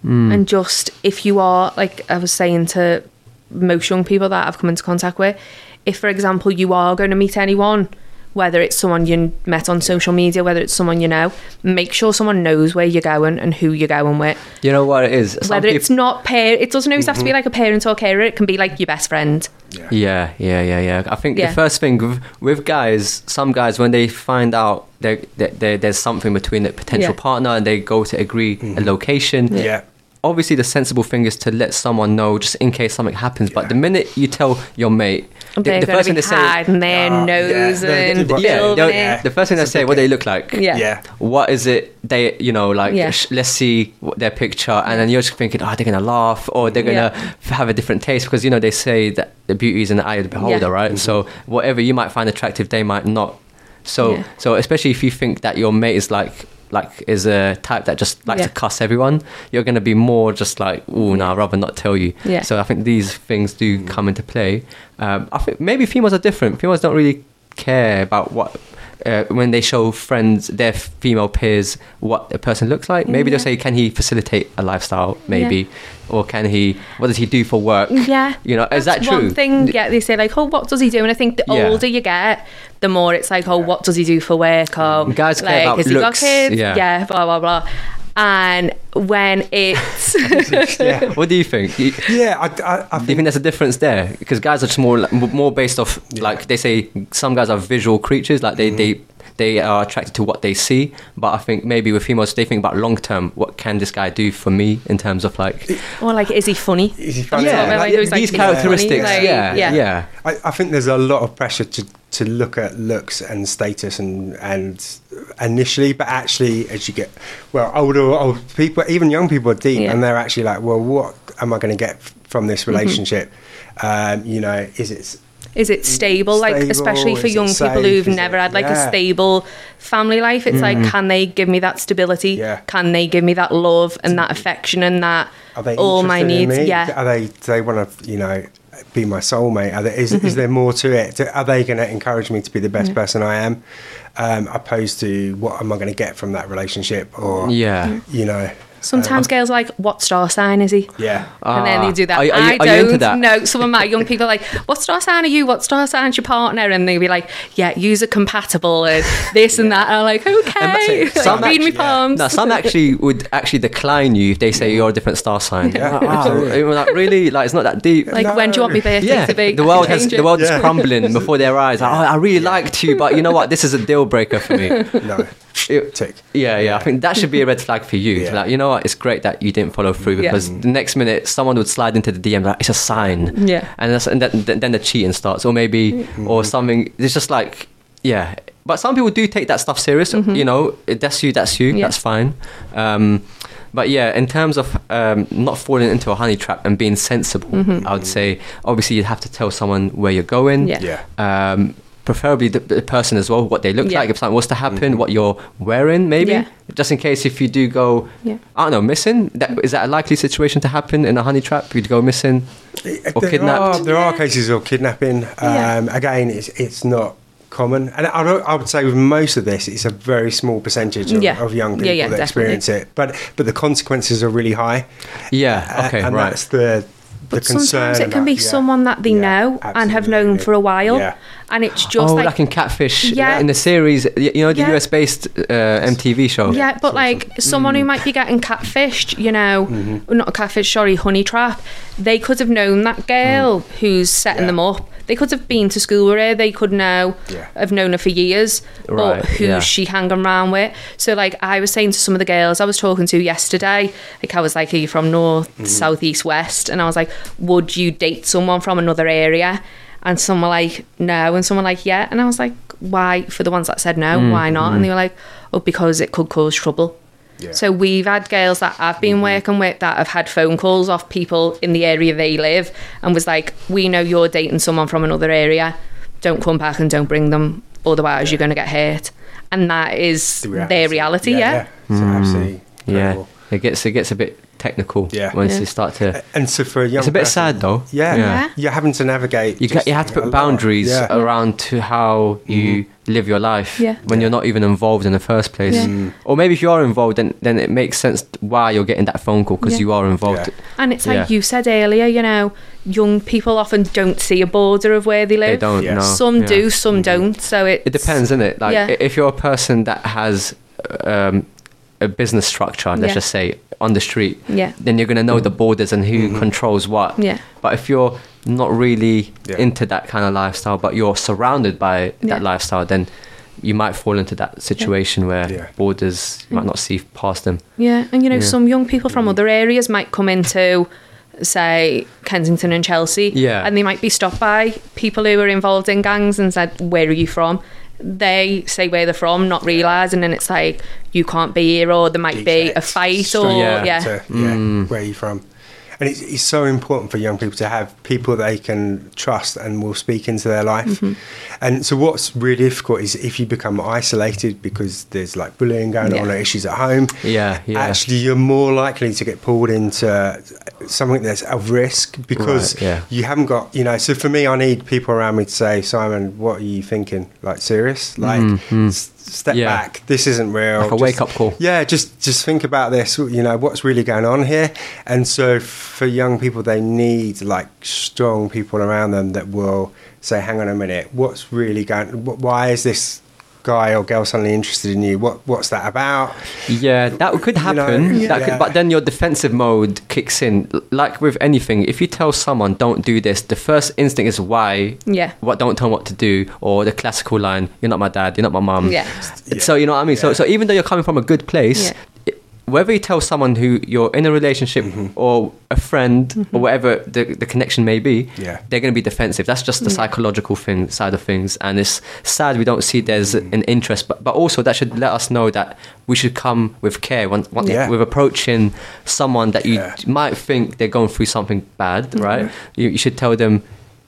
Hmm. And just, if you are, like I was saying to most young people that I've come into contact with, if, for example, you are going to meet anyone, whether it's someone you met on social media, whether it's someone you know, make sure someone knows where you're going and who you're going with. You know what it is? Some whether it's not pair, it doesn't always have to be mm-hmm. like a parent or carer. It can be like your best friend. Yeah. Yeah, yeah, yeah, yeah. I think Yeah. the first thing with, with guys, some guys when they find out there, there, there there's something between the potential Yeah. partner and they go to agree a mm-hmm. location. Yeah. Obviously, the sensible thing is to let someone know just in case something happens. But the minute you tell your mate, they're the going first to thing be they say- hiding ah, their yeah, nose they- and they- yeah, building the first thing they say, what they look like. Yeah. Yeah. What is it? They, you know, like Yeah. sh- let's see what their picture, and then you're just thinking, oh, they're gonna laugh, or they're gonna Yeah. f- have a different taste because you know they say that the beauty is in the eye of the beholder, Yeah. right? So whatever you might find attractive, they might not. So, Yeah. so especially if you think that your mate is like like is a type that just likes Yeah. to cuss everyone, you're gonna be more just like, oh, no, I'd rather not tell you. Yeah. So I think these things do come into play. Um, I think maybe females are different. Females don't really care about what uh, when they show friends their female peers what a person looks like. Maybe they'll say, "Can he facilitate a lifestyle?" Maybe, or can he? What does he do for work? Yeah. You know, is that true? One thing, yeah, they say like, oh, what does he do? And I think the Yeah. older you get, the more it's like, oh, what does he do for work? Or Guys care like, about has he looks, got kids? yeah. blah blah blah. And when it's yeah. What do you think? You- Yeah, I, I, I Do you think think there's a difference there? Because guys are just more more based off like they say some guys are visual creatures, like they they mm-hmm. they are attracted to what they see. But I think maybe with females they think about long term. What can this guy do for me in terms of like or like, is he funny? Is he funny? That's Yeah, like, like, these is he funny? characteristics? Like, yeah, yeah, I, I think there's a lot of pressure to, to look at looks and status and and initially, but actually, as you get well older, old people, even young people are deep, Yeah. Mm-hmm. and they're actually like, well, what am I going to get from this relationship? Um, you know, is it Is it stable? like, especially for young people who've is never it- had like a stable family life. It's like, can they give me that stability? Yeah. Can they give me that love and that affection and that all my needs? Yeah. Are they? Do they want to? You know. Be my soulmate. Are there, is, Mm-hmm. is there more to it? Are they going to encourage me to be the best person I am, um, opposed to what am I going to get from that relationship? Or yeah. you know, Sometimes um, girls are like, what star sign is he? yeah. and then they do that. Are are you- I are you into don't that? know. Some of my young people are like, "What star sign are you? What star sign's your partner?" And they'll be like, "Yeah, you're compatible and this and that." And I'm like, "Okay, that's it. Some read me actually- yeah. palms." No, some actually would actually decline you if they say you're a different star sign. Yeah, Like, absolutely. Oh, you're like really, like it's not that deep. like, when do you want me birthday yeah, to be? the I world can has change the it. world is Yeah. crumbling before their eyes. Like, oh, I really liked you, but you know what? This is a deal breaker for me. No. It- Tick. yeah, yeah. I think that should be a red flag for you. Yeah. Like, you know what? It's great that you didn't follow through Yeah. because the next minute someone would slide into the DM like it's a sign. Yeah. and, that's, and then, then then the cheating starts, or maybe Mm-hmm. or something. It's just like yeah. But some people do take that stuff serious. You know, that's you. That's you. Mm-hmm. Yeah. That's fine. Um, but yeah, in terms of um, not falling into a honey trap and being sensible, I would say obviously you'd have to tell someone where you're going. Mm-hmm. Yeah. Yeah. Um, preferably the, the person as well, what they look Yeah. like, if something was to happen, what you're wearing, maybe, Yeah. just in case if you do go, Yeah. I don't know, missing. That is that a likely situation to happen in a honey trap? You'd go missing. Or there kidnapped. Are, there are cases of kidnapping. Yeah. Um, again, it's it's not common, and I, I would say with most of this, it's a very small percentage of, Yeah. of young people Yeah, yeah, that definitely. experience it. But but the consequences are really high. Yeah. Uh, Okay. and right. that's the the But concern. sometimes it can about- be yeah. someone that they Yeah, know and have absolutely. known for a while, Yeah. And it's just oh, like, like, in Catfish, Yeah. in the series, you know, the Yeah. US-based uh, MTV show. Yeah, but like someone Mm. who might be getting catfished, you know, Mm-hmm. not a catfish, sorry, honey trap, they could have known that girl Mm. who's setting Yeah. them up. They could have been to school with her. They could know, Yeah. have known her for years, Right, but who's yeah. she hanging around with? So, like, I was saying to some of the girls I was talking to yesterday, like, I was like, Are you from north, Mm-hmm. south, east, west? And I was like, Would you date someone from another area? And some were like, No. And some were like, Yeah. And I was like, Why? For the ones that said no, Mm, why not? And they were like, Oh, because it could cause trouble. Yeah. So we've had girls that I've been Mm-hmm. working with that have had phone calls off people in the area they live and was like, "We know you're dating someone from another area. Don't come back and don't bring them, otherwise you're going to get hurt." And that is The their reality, yeah. It's absolutely Mm. Yeah. Incredible. It gets it gets a bit technical Yeah. once Yeah. you start to. And so for a young It's a bit person- sad though. Yeah, Yeah. you're having to navigate. You, just get, you have to put boundaries Yeah. Mm-hmm. around to how you live your life Yeah. when you're not even involved in the first place. Yeah. Mm. Or maybe if you are involved, then, then it makes sense why you're getting that phone call because Yeah. you are involved. Yeah. And it's like Yeah. you said earlier, you know, young people often don't see a border of where they live. They don't Yeah. know. Some Yeah. do, some don't. So it It depends, isn't it? Like Yeah. if you're a person that has um, a business structure, let's Yeah. just say on the street, Yeah. then you're gonna know the borders and who mm-hmm. controls what. Yeah. But if you're not really Yeah. into that kind of lifestyle, but you're surrounded by Yeah. that lifestyle, then you might fall into that situation where Yeah. borders you might not see past them. Yeah, and you know, Yeah. some young people from mm-hmm. other areas might come into say Kensington and Chelsea, Yeah. and they might be stopped by people who are involved in gangs and said, "Where are you from?" They say where they're from, not realising, and it's like you can't be here, or there might be a Exact- fight, straight or Yeah. yeah, to, yeah, where are you from? And it's, it's so important for young people to have people they can trust and will speak into their life. Mm-hmm. And so, what's really difficult is if you become isolated because there's like bullying going on or issues at home. Yeah, yeah. Actually, you're more likely to get pulled into something that's of risk because Right, yeah. you haven't got, you know. So for me, I need people around me to say, Simon, what are you thinking? Like serious? Like s- step Yeah. back. This isn't real. Like a Just- wake-up call. yeah, just just think about this. You know what's really going on here, and so for young people, they need like strong people around them that will say, "Hang on a minute, what's really going? Why is this guy or girl suddenly interested in you? What what's that about?" Yeah, that could You know, happen. that yeah. could, but then your defensive mode kicks in. Like with anything, if you tell someone don't do this, the first instinct is why. Yeah. What don't tell 'em what to do, or the classical line, "You're not my dad. You're not my mom." Yeah. So you know what I mean. So Yeah. so even though you're coming from a good place. Yeah. Whether you tell someone who you're in a relationship Mm-hmm. or a friend or whatever the, the connection may be, Yeah. they're going to be defensive. That's just the psychological thing side of things, and it's sad we don't see there's Mm. an interest, but but also that should let us know that we should come with care when, when Yeah. with approaching someone that you Yeah. might think they're going through something bad, right? You, you should tell them.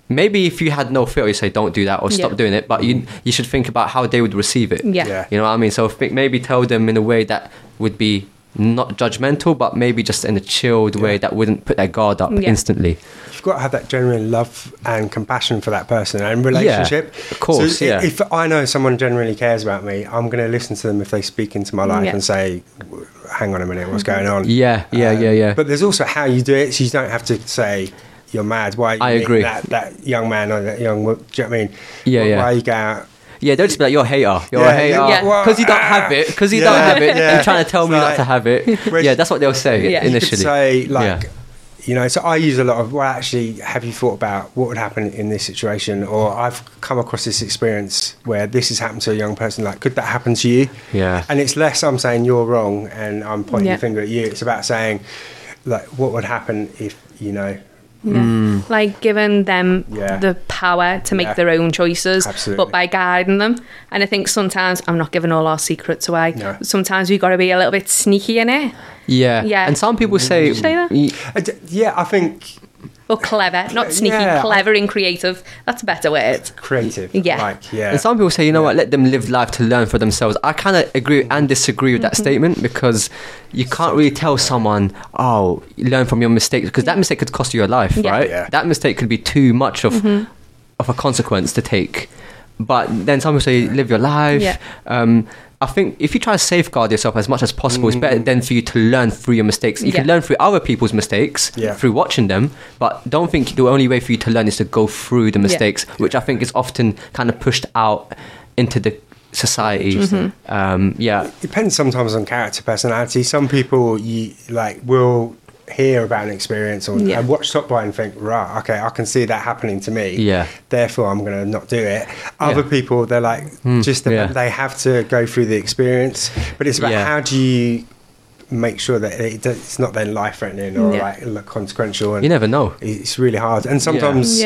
Maybe if you had no fear, you say don't do that or stop Yeah. doing it. But you you should think about how they would receive it. Yeah. Yeah. You know what I mean? So think, maybe tell them in a way that would be not judgmental, but maybe just in a chilled way that wouldn't put their guard up Yeah. instantly. You've got to have that genuine love and compassion for that person and relationship. of course, So yeah. If I know someone genuinely cares about me, I'm going to listen to them if they speak into my life Yeah. and say, "Hang on a minute, what's going on?" Yeah, yeah, Um, yeah, yeah. But there's also how you do it, so you don't have to say you're mad. Why? Are you I agree. That, that young man or that young. wo- Do you know what I mean? Yeah, Why- yeah. Why you go out? Yeah, don't just be like, you're a hater. You're Yeah, a hater. yeah, Yeah. Because you don't have it. Because you don't have it. yeah. You're trying to tell It's me not to have it. Whereas- Yeah, that's what they'll say Yeah. You could initially. You could say like. Yeah. You know, so I use a lot of, well, actually, have you thought about what would happen in this situation? Or I've come across this experience where this has happened to a young person. Like, could that happen to you? Yeah. And it's less I'm saying you're wrong and I'm pointing Yeah. the finger at you. It's about saying, like, what would happen if, you know, Yeah. Mm. Like giving them Yeah. the power to make Yeah. their own choices, Absolutely. but by guiding them. And I think sometimes I'm not giving all our secrets away. No. Sometimes we've got to be a little bit sneaky in it, Yeah. Yeah. And some people say, say that? y- I d- yeah, I think but clever, not sneaky, Yeah. clever and creative. That's a better word. creative. Yeah. Like, yeah. And some people say, you know what, let them live life to learn for themselves. I kind of agree and disagree with Mm-hmm. that statement because you can't really tell someone, oh, learn from your mistakes because that mistake could cost you your life, Yeah. Mm-hmm. right? Yeah. That mistake could be too much of of a consequence to take. But then some people say, live your life. Yeah. Um, I think if you try to safeguard yourself as much as possible, it's better than for you to learn through your mistakes. You can learn through other people's mistakes Yeah. through watching them, but don't think the only way for you to learn is to go through the mistakes, which I think is often kind of pushed out into the society. Um, yeah, it depends sometimes on character, personality. Some people you like will hear about an experience or Yeah. and watch Top Boy and think, right, okay, I can see that happening to me. Yeah. Therefore, I'm going to not do it. Other Yeah. people, they're like, hmm. just yeah. they have to go through the experience. But it's about Yeah. how do you make sure that it, it's not then life threatening or Yeah. like, like consequential. And you never know. It's really hard, and sometimes.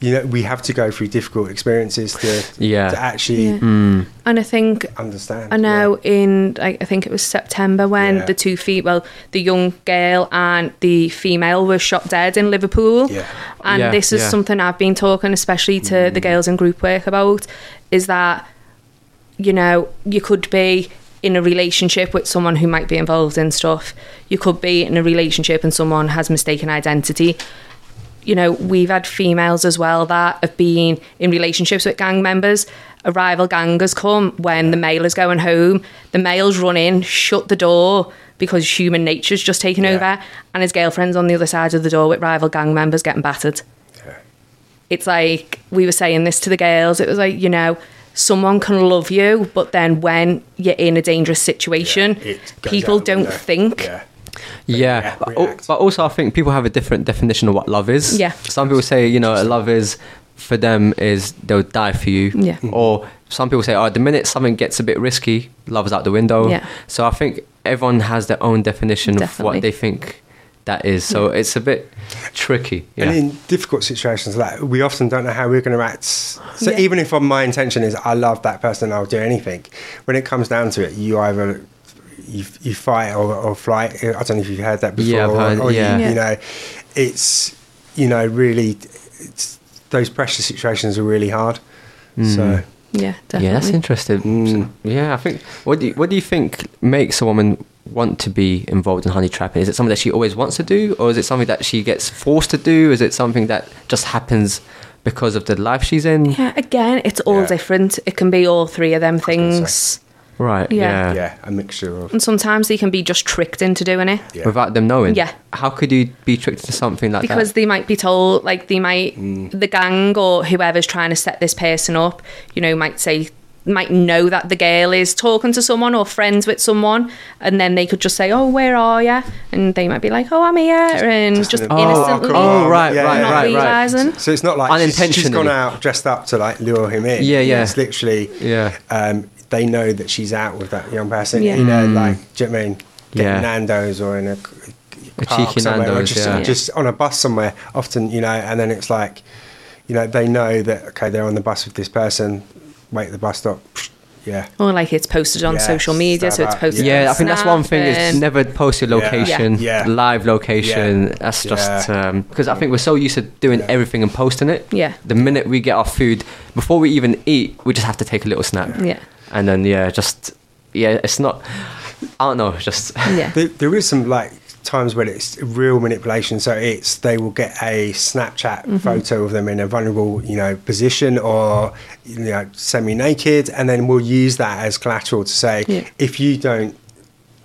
Yeah. You know, we have to go through difficult experiences to Yeah. to actually Yeah. Mm. And I think understand. I know in like, I think it was September when Yeah. the two feet well the young girl and the female were shot dead in Liverpool. Yeah. And Yeah, this is yeah. something I've been talking especially to the girls in group work about is that you know you could be in a relationship with someone who might be involved in stuff. You could be in a relationship and someone has mistaken identity you know, we've had females as well that have been in relationships with gang members. A rival gang has come when the male is going home. The male's run in, shut the door because human nature's just taken Yeah. over, and his girlfriend's on the other side of the door with rival gang members getting battered. Yeah. It's like we were saying this to the girls. It was like you know. Someone can love you, but then when you're in a dangerous situation, Yeah, people don't think. Yeah. Yeah, yeah, but, al- but also I think people have a different definition of what love is. Yeah. Some people say, you know, love is for them is they'll die for you. Yeah. Mm-hmm. Or some people say, oh, the minute something gets a bit risky, love is out the window. Yeah. So I think everyone has their own definition of what they think that is. So it's a bit tricky. Yeah. And in difficult situations like that, we often don't know how we're going to act. So Yeah. even if my intention is I love that person, I'll do anything. When it comes down to it, you either you, you fight or, or flight. I don't know if you've heard that before. Yeah, I've heard- or you- yeah. You, Yeah. know, it's you know really it's, those pressure situations are really hard. So Yeah, definitely. Yeah, that's interesting. Mm. Yeah, I think. What do you, what do you think makes a woman want to be involved in honey trapping? Is it something that she always wants to do, or is it something that she gets forced to do? Is it something that just happens because of the life she's in? Yeah, again, it's all Yeah. different. It can be all three of them things. Right. Yeah. Yeah. yeah, a mixture of And sometimes they can be just tricked into doing it. yeah. Without them knowing. Yeah. How could you be tricked into something like because that? Because they might be told like they might the gang or whoever's trying to set this person up you know might say might know that the girl is talking to someone or friends with someone and then they could just say oh where are you and they might be like oh i'm here and just, Just an- Oh, innocently oh, right, Yeah, right, yeah. not right, right. realizing So it's not like she's, she's Unintentionally. gone out dressed up to like lure him in. Yeah, yeah. It's literally, Yeah. Um, they know that she's out with that young person. Yeah. You know, like, do you know what I mean? Getting Mm. Yeah. Nando's or in a, A park cheeky somewhere, or Nando's, just, yeah. just on a bus somewhere. Often, you know, and then it's like, you know, they know that okay, they're on the bus with this person. Wait at the bus stop. Yeah. or like it's posted on Yeah, social media so it's posted yeah, on I think that's one thing is never post your Yeah. location, Yeah. live location. Yeah. That's just Yeah. because I think we're so used to doing Yeah. everything and posting it. Yeah. The minute we get our food, before we even eat, we just have to take a little snap. yeah And then yeah, just yeah, it's not. I don't know, just yeah There, there is some like times when it's real manipulation. So it's they will get a Snapchat Mm-hmm. photo of them in a vulnerable, you know, position or you know, semi-naked, and then we'll use that as collateral to say Yeah. if you don't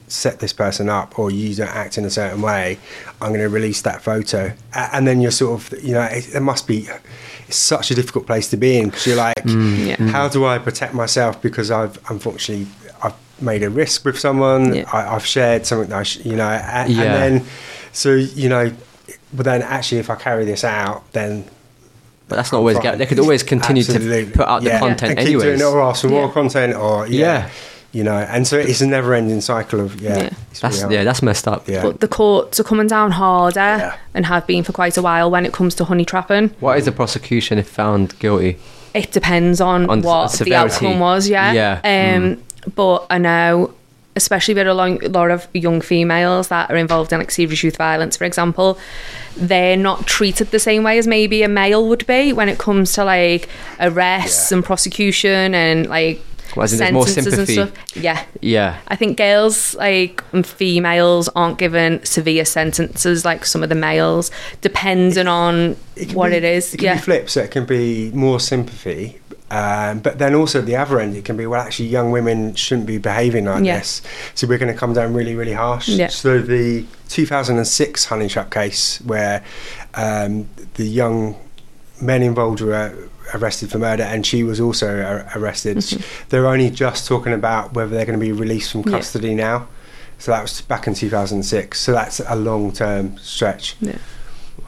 set this person up or you don't act in a certain way, I'm going to release that photo. And then you're sort of, you know, it, it must be. It's such a difficult place to be in because you're like, Mm. Yeah. how do I protect myself because I've unfortunately I've made a risk with someone. Yeah. I, I've shared something that I, sh- you know, and, Yeah. and then so you know, but then actually if I carry this out, then But that's not always. Fine. They could always continue Absolutely. to put out the Yeah. content and keep anyways. doing it or ask for more content or yeah, Yeah. You know, and so it's a never-ending cycle of yeah. Yeah. That's yeah, that's messed up. Yeah. but the courts are coming down harder Yeah. and have been for quite a while when it comes to honey trapping What is the prosecution if found guilty? it depends on, On what s- the outcome was yeah Yeah. Mm. um but i know especially with a lo- lot of young females that are involved in like serious youth violence for example they're not treated the same way as maybe a male would be when it comes to like arrests Yeah. and prosecution and like Well, as in there's more sentences and sympathy. stuff yeah Yeah. I think girls like and females aren't given severe sentences like some of the males, depending on It what be- it is. It can yeah, be flipped, so it can be more sympathy. Um, but then also at the other end, it can be well. Actually, young women shouldn't be behaving like Yeah. this, so we're going to come down really, really harsh. Yeah. So the 2006 honey trap case, where um, the young men involved were uh, arrested for murder, and she was also arrested. They're only just talking about whether they're going to be released from Mm-hmm. Yeah. custody now. So that was back in 2006. So that's a long-term stretch. yeah.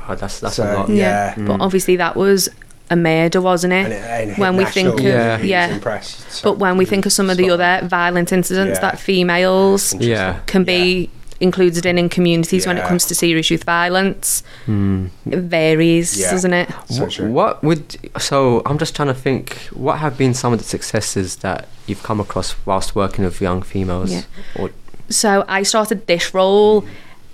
Wow, that's that's So, a lot. Yeah. But obviously that was a murder, wasn't it? And it, and it when we think of Yeah. yeah, and press, so- but when we think of some of the Spot other violent incidents Yeah. that females Yeah. can be included in in communities when it comes to serious youth violence, Hmm. it varies, Yeah. doesn't it? So Wh- true. What would so? I'm just trying to think. What have been some of the successes that you've come across whilst working with young females? Yeah. Or, So I started this role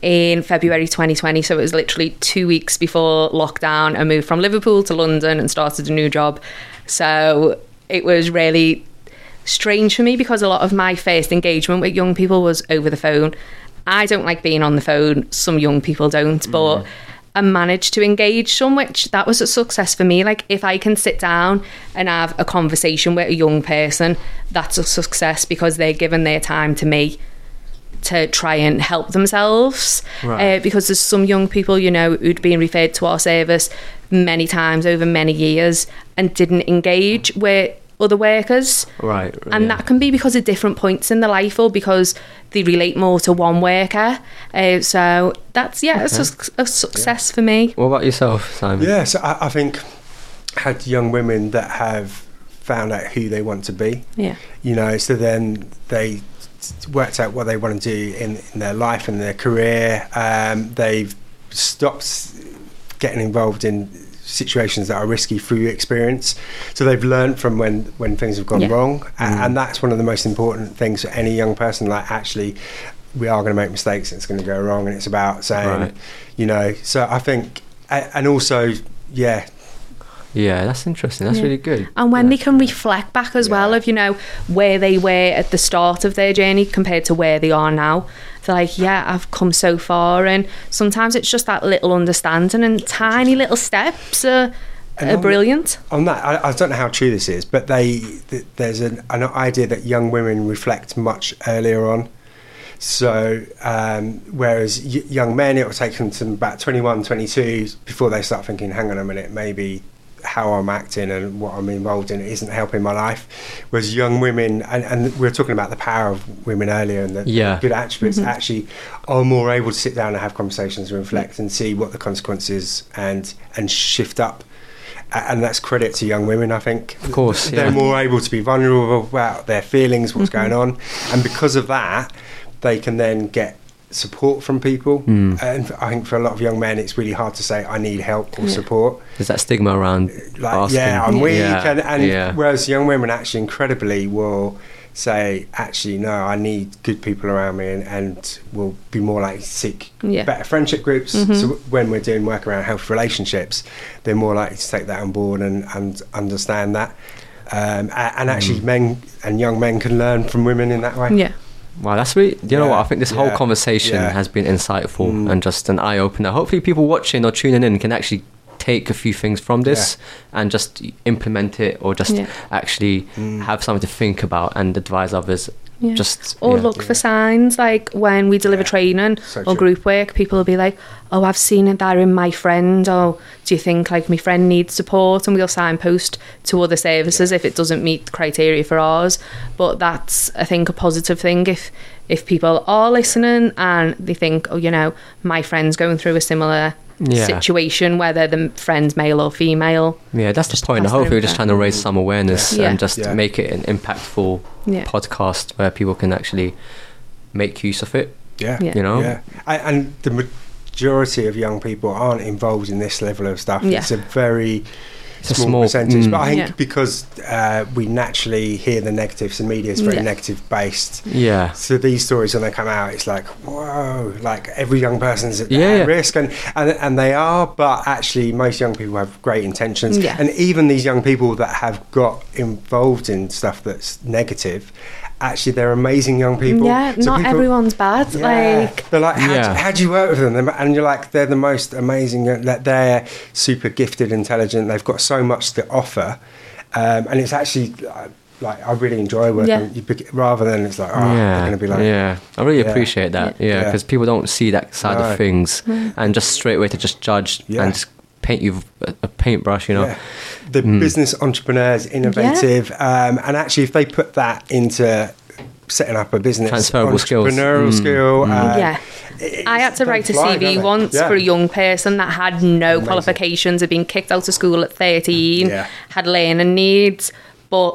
in February 2020. So it was literally two weeks before lockdown. I moved from Liverpool to London and started a new job. So it was really strange for me because a lot of my first engagement with young people was over the phone. I don't like being on the phone. Some young people don't, but I managed to engage some, which that was a success for me. Like if I can sit down and have a conversation with a young person, that's a success because they're giving their time to me to try and help themselves Right. uh, because there's some young people you know who'd been referred to our service many times over many years and didn't engage with other workers right. and yeah. that can be because of different points in their life or because they relate more to one worker uh, so that's yeah it's a, suc- a success for me What about yourself, Simon? Yeah, so I, I think had young women that have found out who they want to be. yeah You know, so then they worked out what they want to do in, in their life and their career. Um, they've stopped getting involved in situations that are risky through experience. So they've learned from when when things have gone Yeah. wrong, A- and mm. that's one of the most important things for any young person. Like actually, we are going to make mistakes. It's going to go wrong, and it's about saying, Right. you know. So I think, and also, yeah, Yeah, that's interesting. That's Yeah. really good. And when Yeah. they can reflect back as well of, you know, where they were at the start of their journey compared to where they are now. They're like, yeah, I've come so far. And sometimes it's just that little understanding and tiny little steps are, are on- brilliant. on that, I, I don't know how true this is, but they th- there's an, an idea that young women reflect much earlier on. So, um, whereas y- young men, it will take them to about 21, 22 before they start thinking, hang on a minute, maybe how I'm acting and what I'm involved in isn't helping my life. Whereas young women, and, and we were talking about the power of women earlier and the Yeah. good attributes, actually are more able to sit down and have conversations and reflect and see what the consequences and and shift up. And that's credit to young women, I think. Of course, They're more able to be vulnerable about their feelings, what's Mm-hmm. going on. And because of that, they can then get support from people. Mm. And I think for a lot of young men, it's really hard to say, I need help or Yeah. support. There's that stigma around Like, asking. yeah, I'm weak. Yeah, And, and yeah. whereas young women actually incredibly will say, actually, no, I need good people around me and, and will be more like to seek Yeah. better friendship groups. So when we're doing work around health relationships, they're more likely to take that on board and, and understand that. Um, and actually, men and young men can learn from women in that way. Yeah. Wow, that's really. You know what? I think this whole conversation yeah. has been insightful Mm. and just an eye opener. Hopefully, people watching or tuning in can actually take a few things from this and just implement it or just Yeah. actually Mm. have something to think about and advise others. Yeah. Just Or yeah. look for signs like when we deliver Yeah. training So or group work, people will be like, Oh, I've seen it there in my friend. Oh, do you think like my friend needs support? And we'll signpost to other services if it doesn't meet the criteria for ours. But that's I think a positive thing if if people are listening and they think, Oh, you know, my friend's going through a similar Yeah. situation, whether the friend's male or female. Yeah, that's the point. pass Hopefully, we're just trying to raise some awareness Yeah. and just Yeah. make it an impactful Yeah. podcast where people can actually make use of it. Yeah. Yeah. You know, Yeah, and, and the majority of young people aren't involved in this level of stuff. Yeah. It's a very It's a small, small- percentage, mm. but I think Yeah. because uh, we naturally hear the negatives, and media is very Yeah. negative based. yeah, So these stories when they come out, it's like whoa! Like every young person's at Yeah, at yeah. risk, and, and and they are. But actually, most young people have great intentions, Yeah. and even these young people that have got involved in stuff that's negative, actually, they're amazing young people. yeah, So not people- everyone's bad. yeah. Like they're like, how, Yeah. do, how do you work with them? And you're like, they're the most amazing. That they're super gifted, intelligent. They've got so much to offer, um, and it's actually uh, like I really enjoy working Yeah. with you bec- rather than it's like, oh, they're yeah, going to be like, yeah. I really Yeah. appreciate that. Yeah, Yeah. because people don't see that side No. of things, and just straight away to just judge Yeah. and just paint you a, a paintbrush. You know, Yeah. The Mm. business entrepreneurs, innovative, um, and actually, if they put that into setting up a business, Transferable skills. entrepreneurial Mm. skill, Mm. uh, Yeah. I had to write a fly, CV once Yeah. for a young person that had no Amazing. qualifications, had been kicked out of school at 13, Yeah. had learning needs, but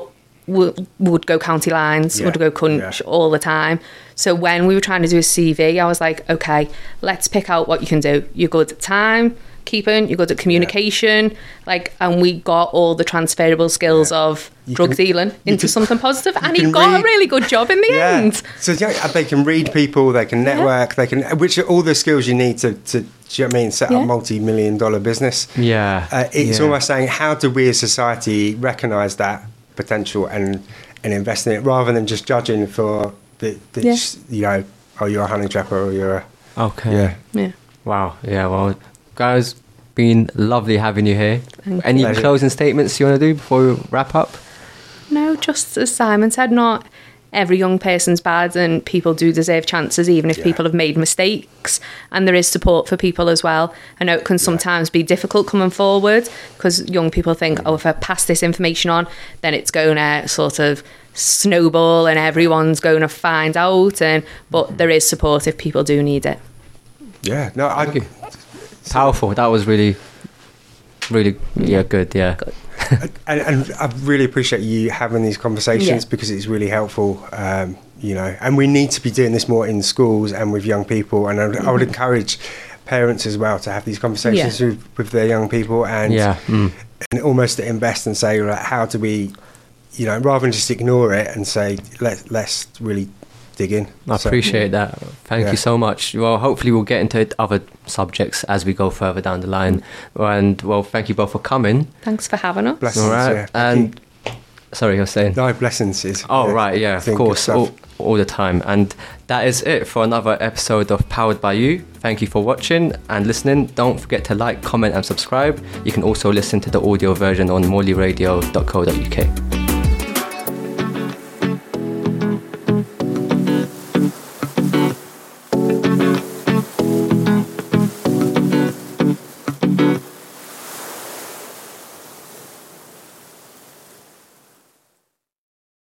would, would go county lines, Yeah. would go cunch Yeah. all the time. So when we were trying to do a CV, I was like, okay, let's pick out what you can do. You're good at time keeping, you're good at communication, like, and we got all the transferable skills Yeah. of You drug can- dealing into can- something positive, and he can got a really good job in the Yeah. end. So yeah, they can read people, they can network, they can, which are all the skills you need to, to do you know what I mean, set Yeah. up multi-million dollar business. yeah, Uh, it's yeah. almost saying, how do we as society recognise that potential and and invest in it, rather than just judging for the, the Yeah. you know, oh, you're a honey trapper or you're a okay. yeah. Yeah. Wow. Yeah. Well, guys, been lovely having you here. Thank Any Pleasure. closing statements you want to do before we wrap up? No, just as Simon said, not every young person's bad and people do deserve chances even if Yeah. people have made mistakes and there is support for people as well. I know it can sometimes be difficult coming forward because young people think, oh, if I pass this information on, then it's going to sort of snowball and everyone's going to find out and but there is support if people do need it. Yeah, no, I, Thank you. Powerful. That was really, really, yeah, good. Yeah. Good. and, and I really appreciate you having these conversations Yeah. because it's really helpful. Um, you know, and we need to be doing this more in schools and with young people. And I, would- I would encourage parents as well to have these conversations Yeah. with, with their young people and, Yeah. Mm. and almost to invest and say, like, how do we, you know, rather than just ignore it and say, let, let's really dig in. I So- appreciate that. Thank Yeah. you so much. Well, hopefully we'll get into other subjects as we go further down the line. And well, thank you both for coming. Thanks for having us. Blessings, All right. yeah. Thank and sorry, you're saying. No, blessings is. Oh, yeah, right, yeah, of course, all, all the time. And that is it for another episode of Powered by You. Thank you for watching and listening. Don't forget to like, comment, and subscribe. You can also listen to the audio version on morleyradio.co.uk.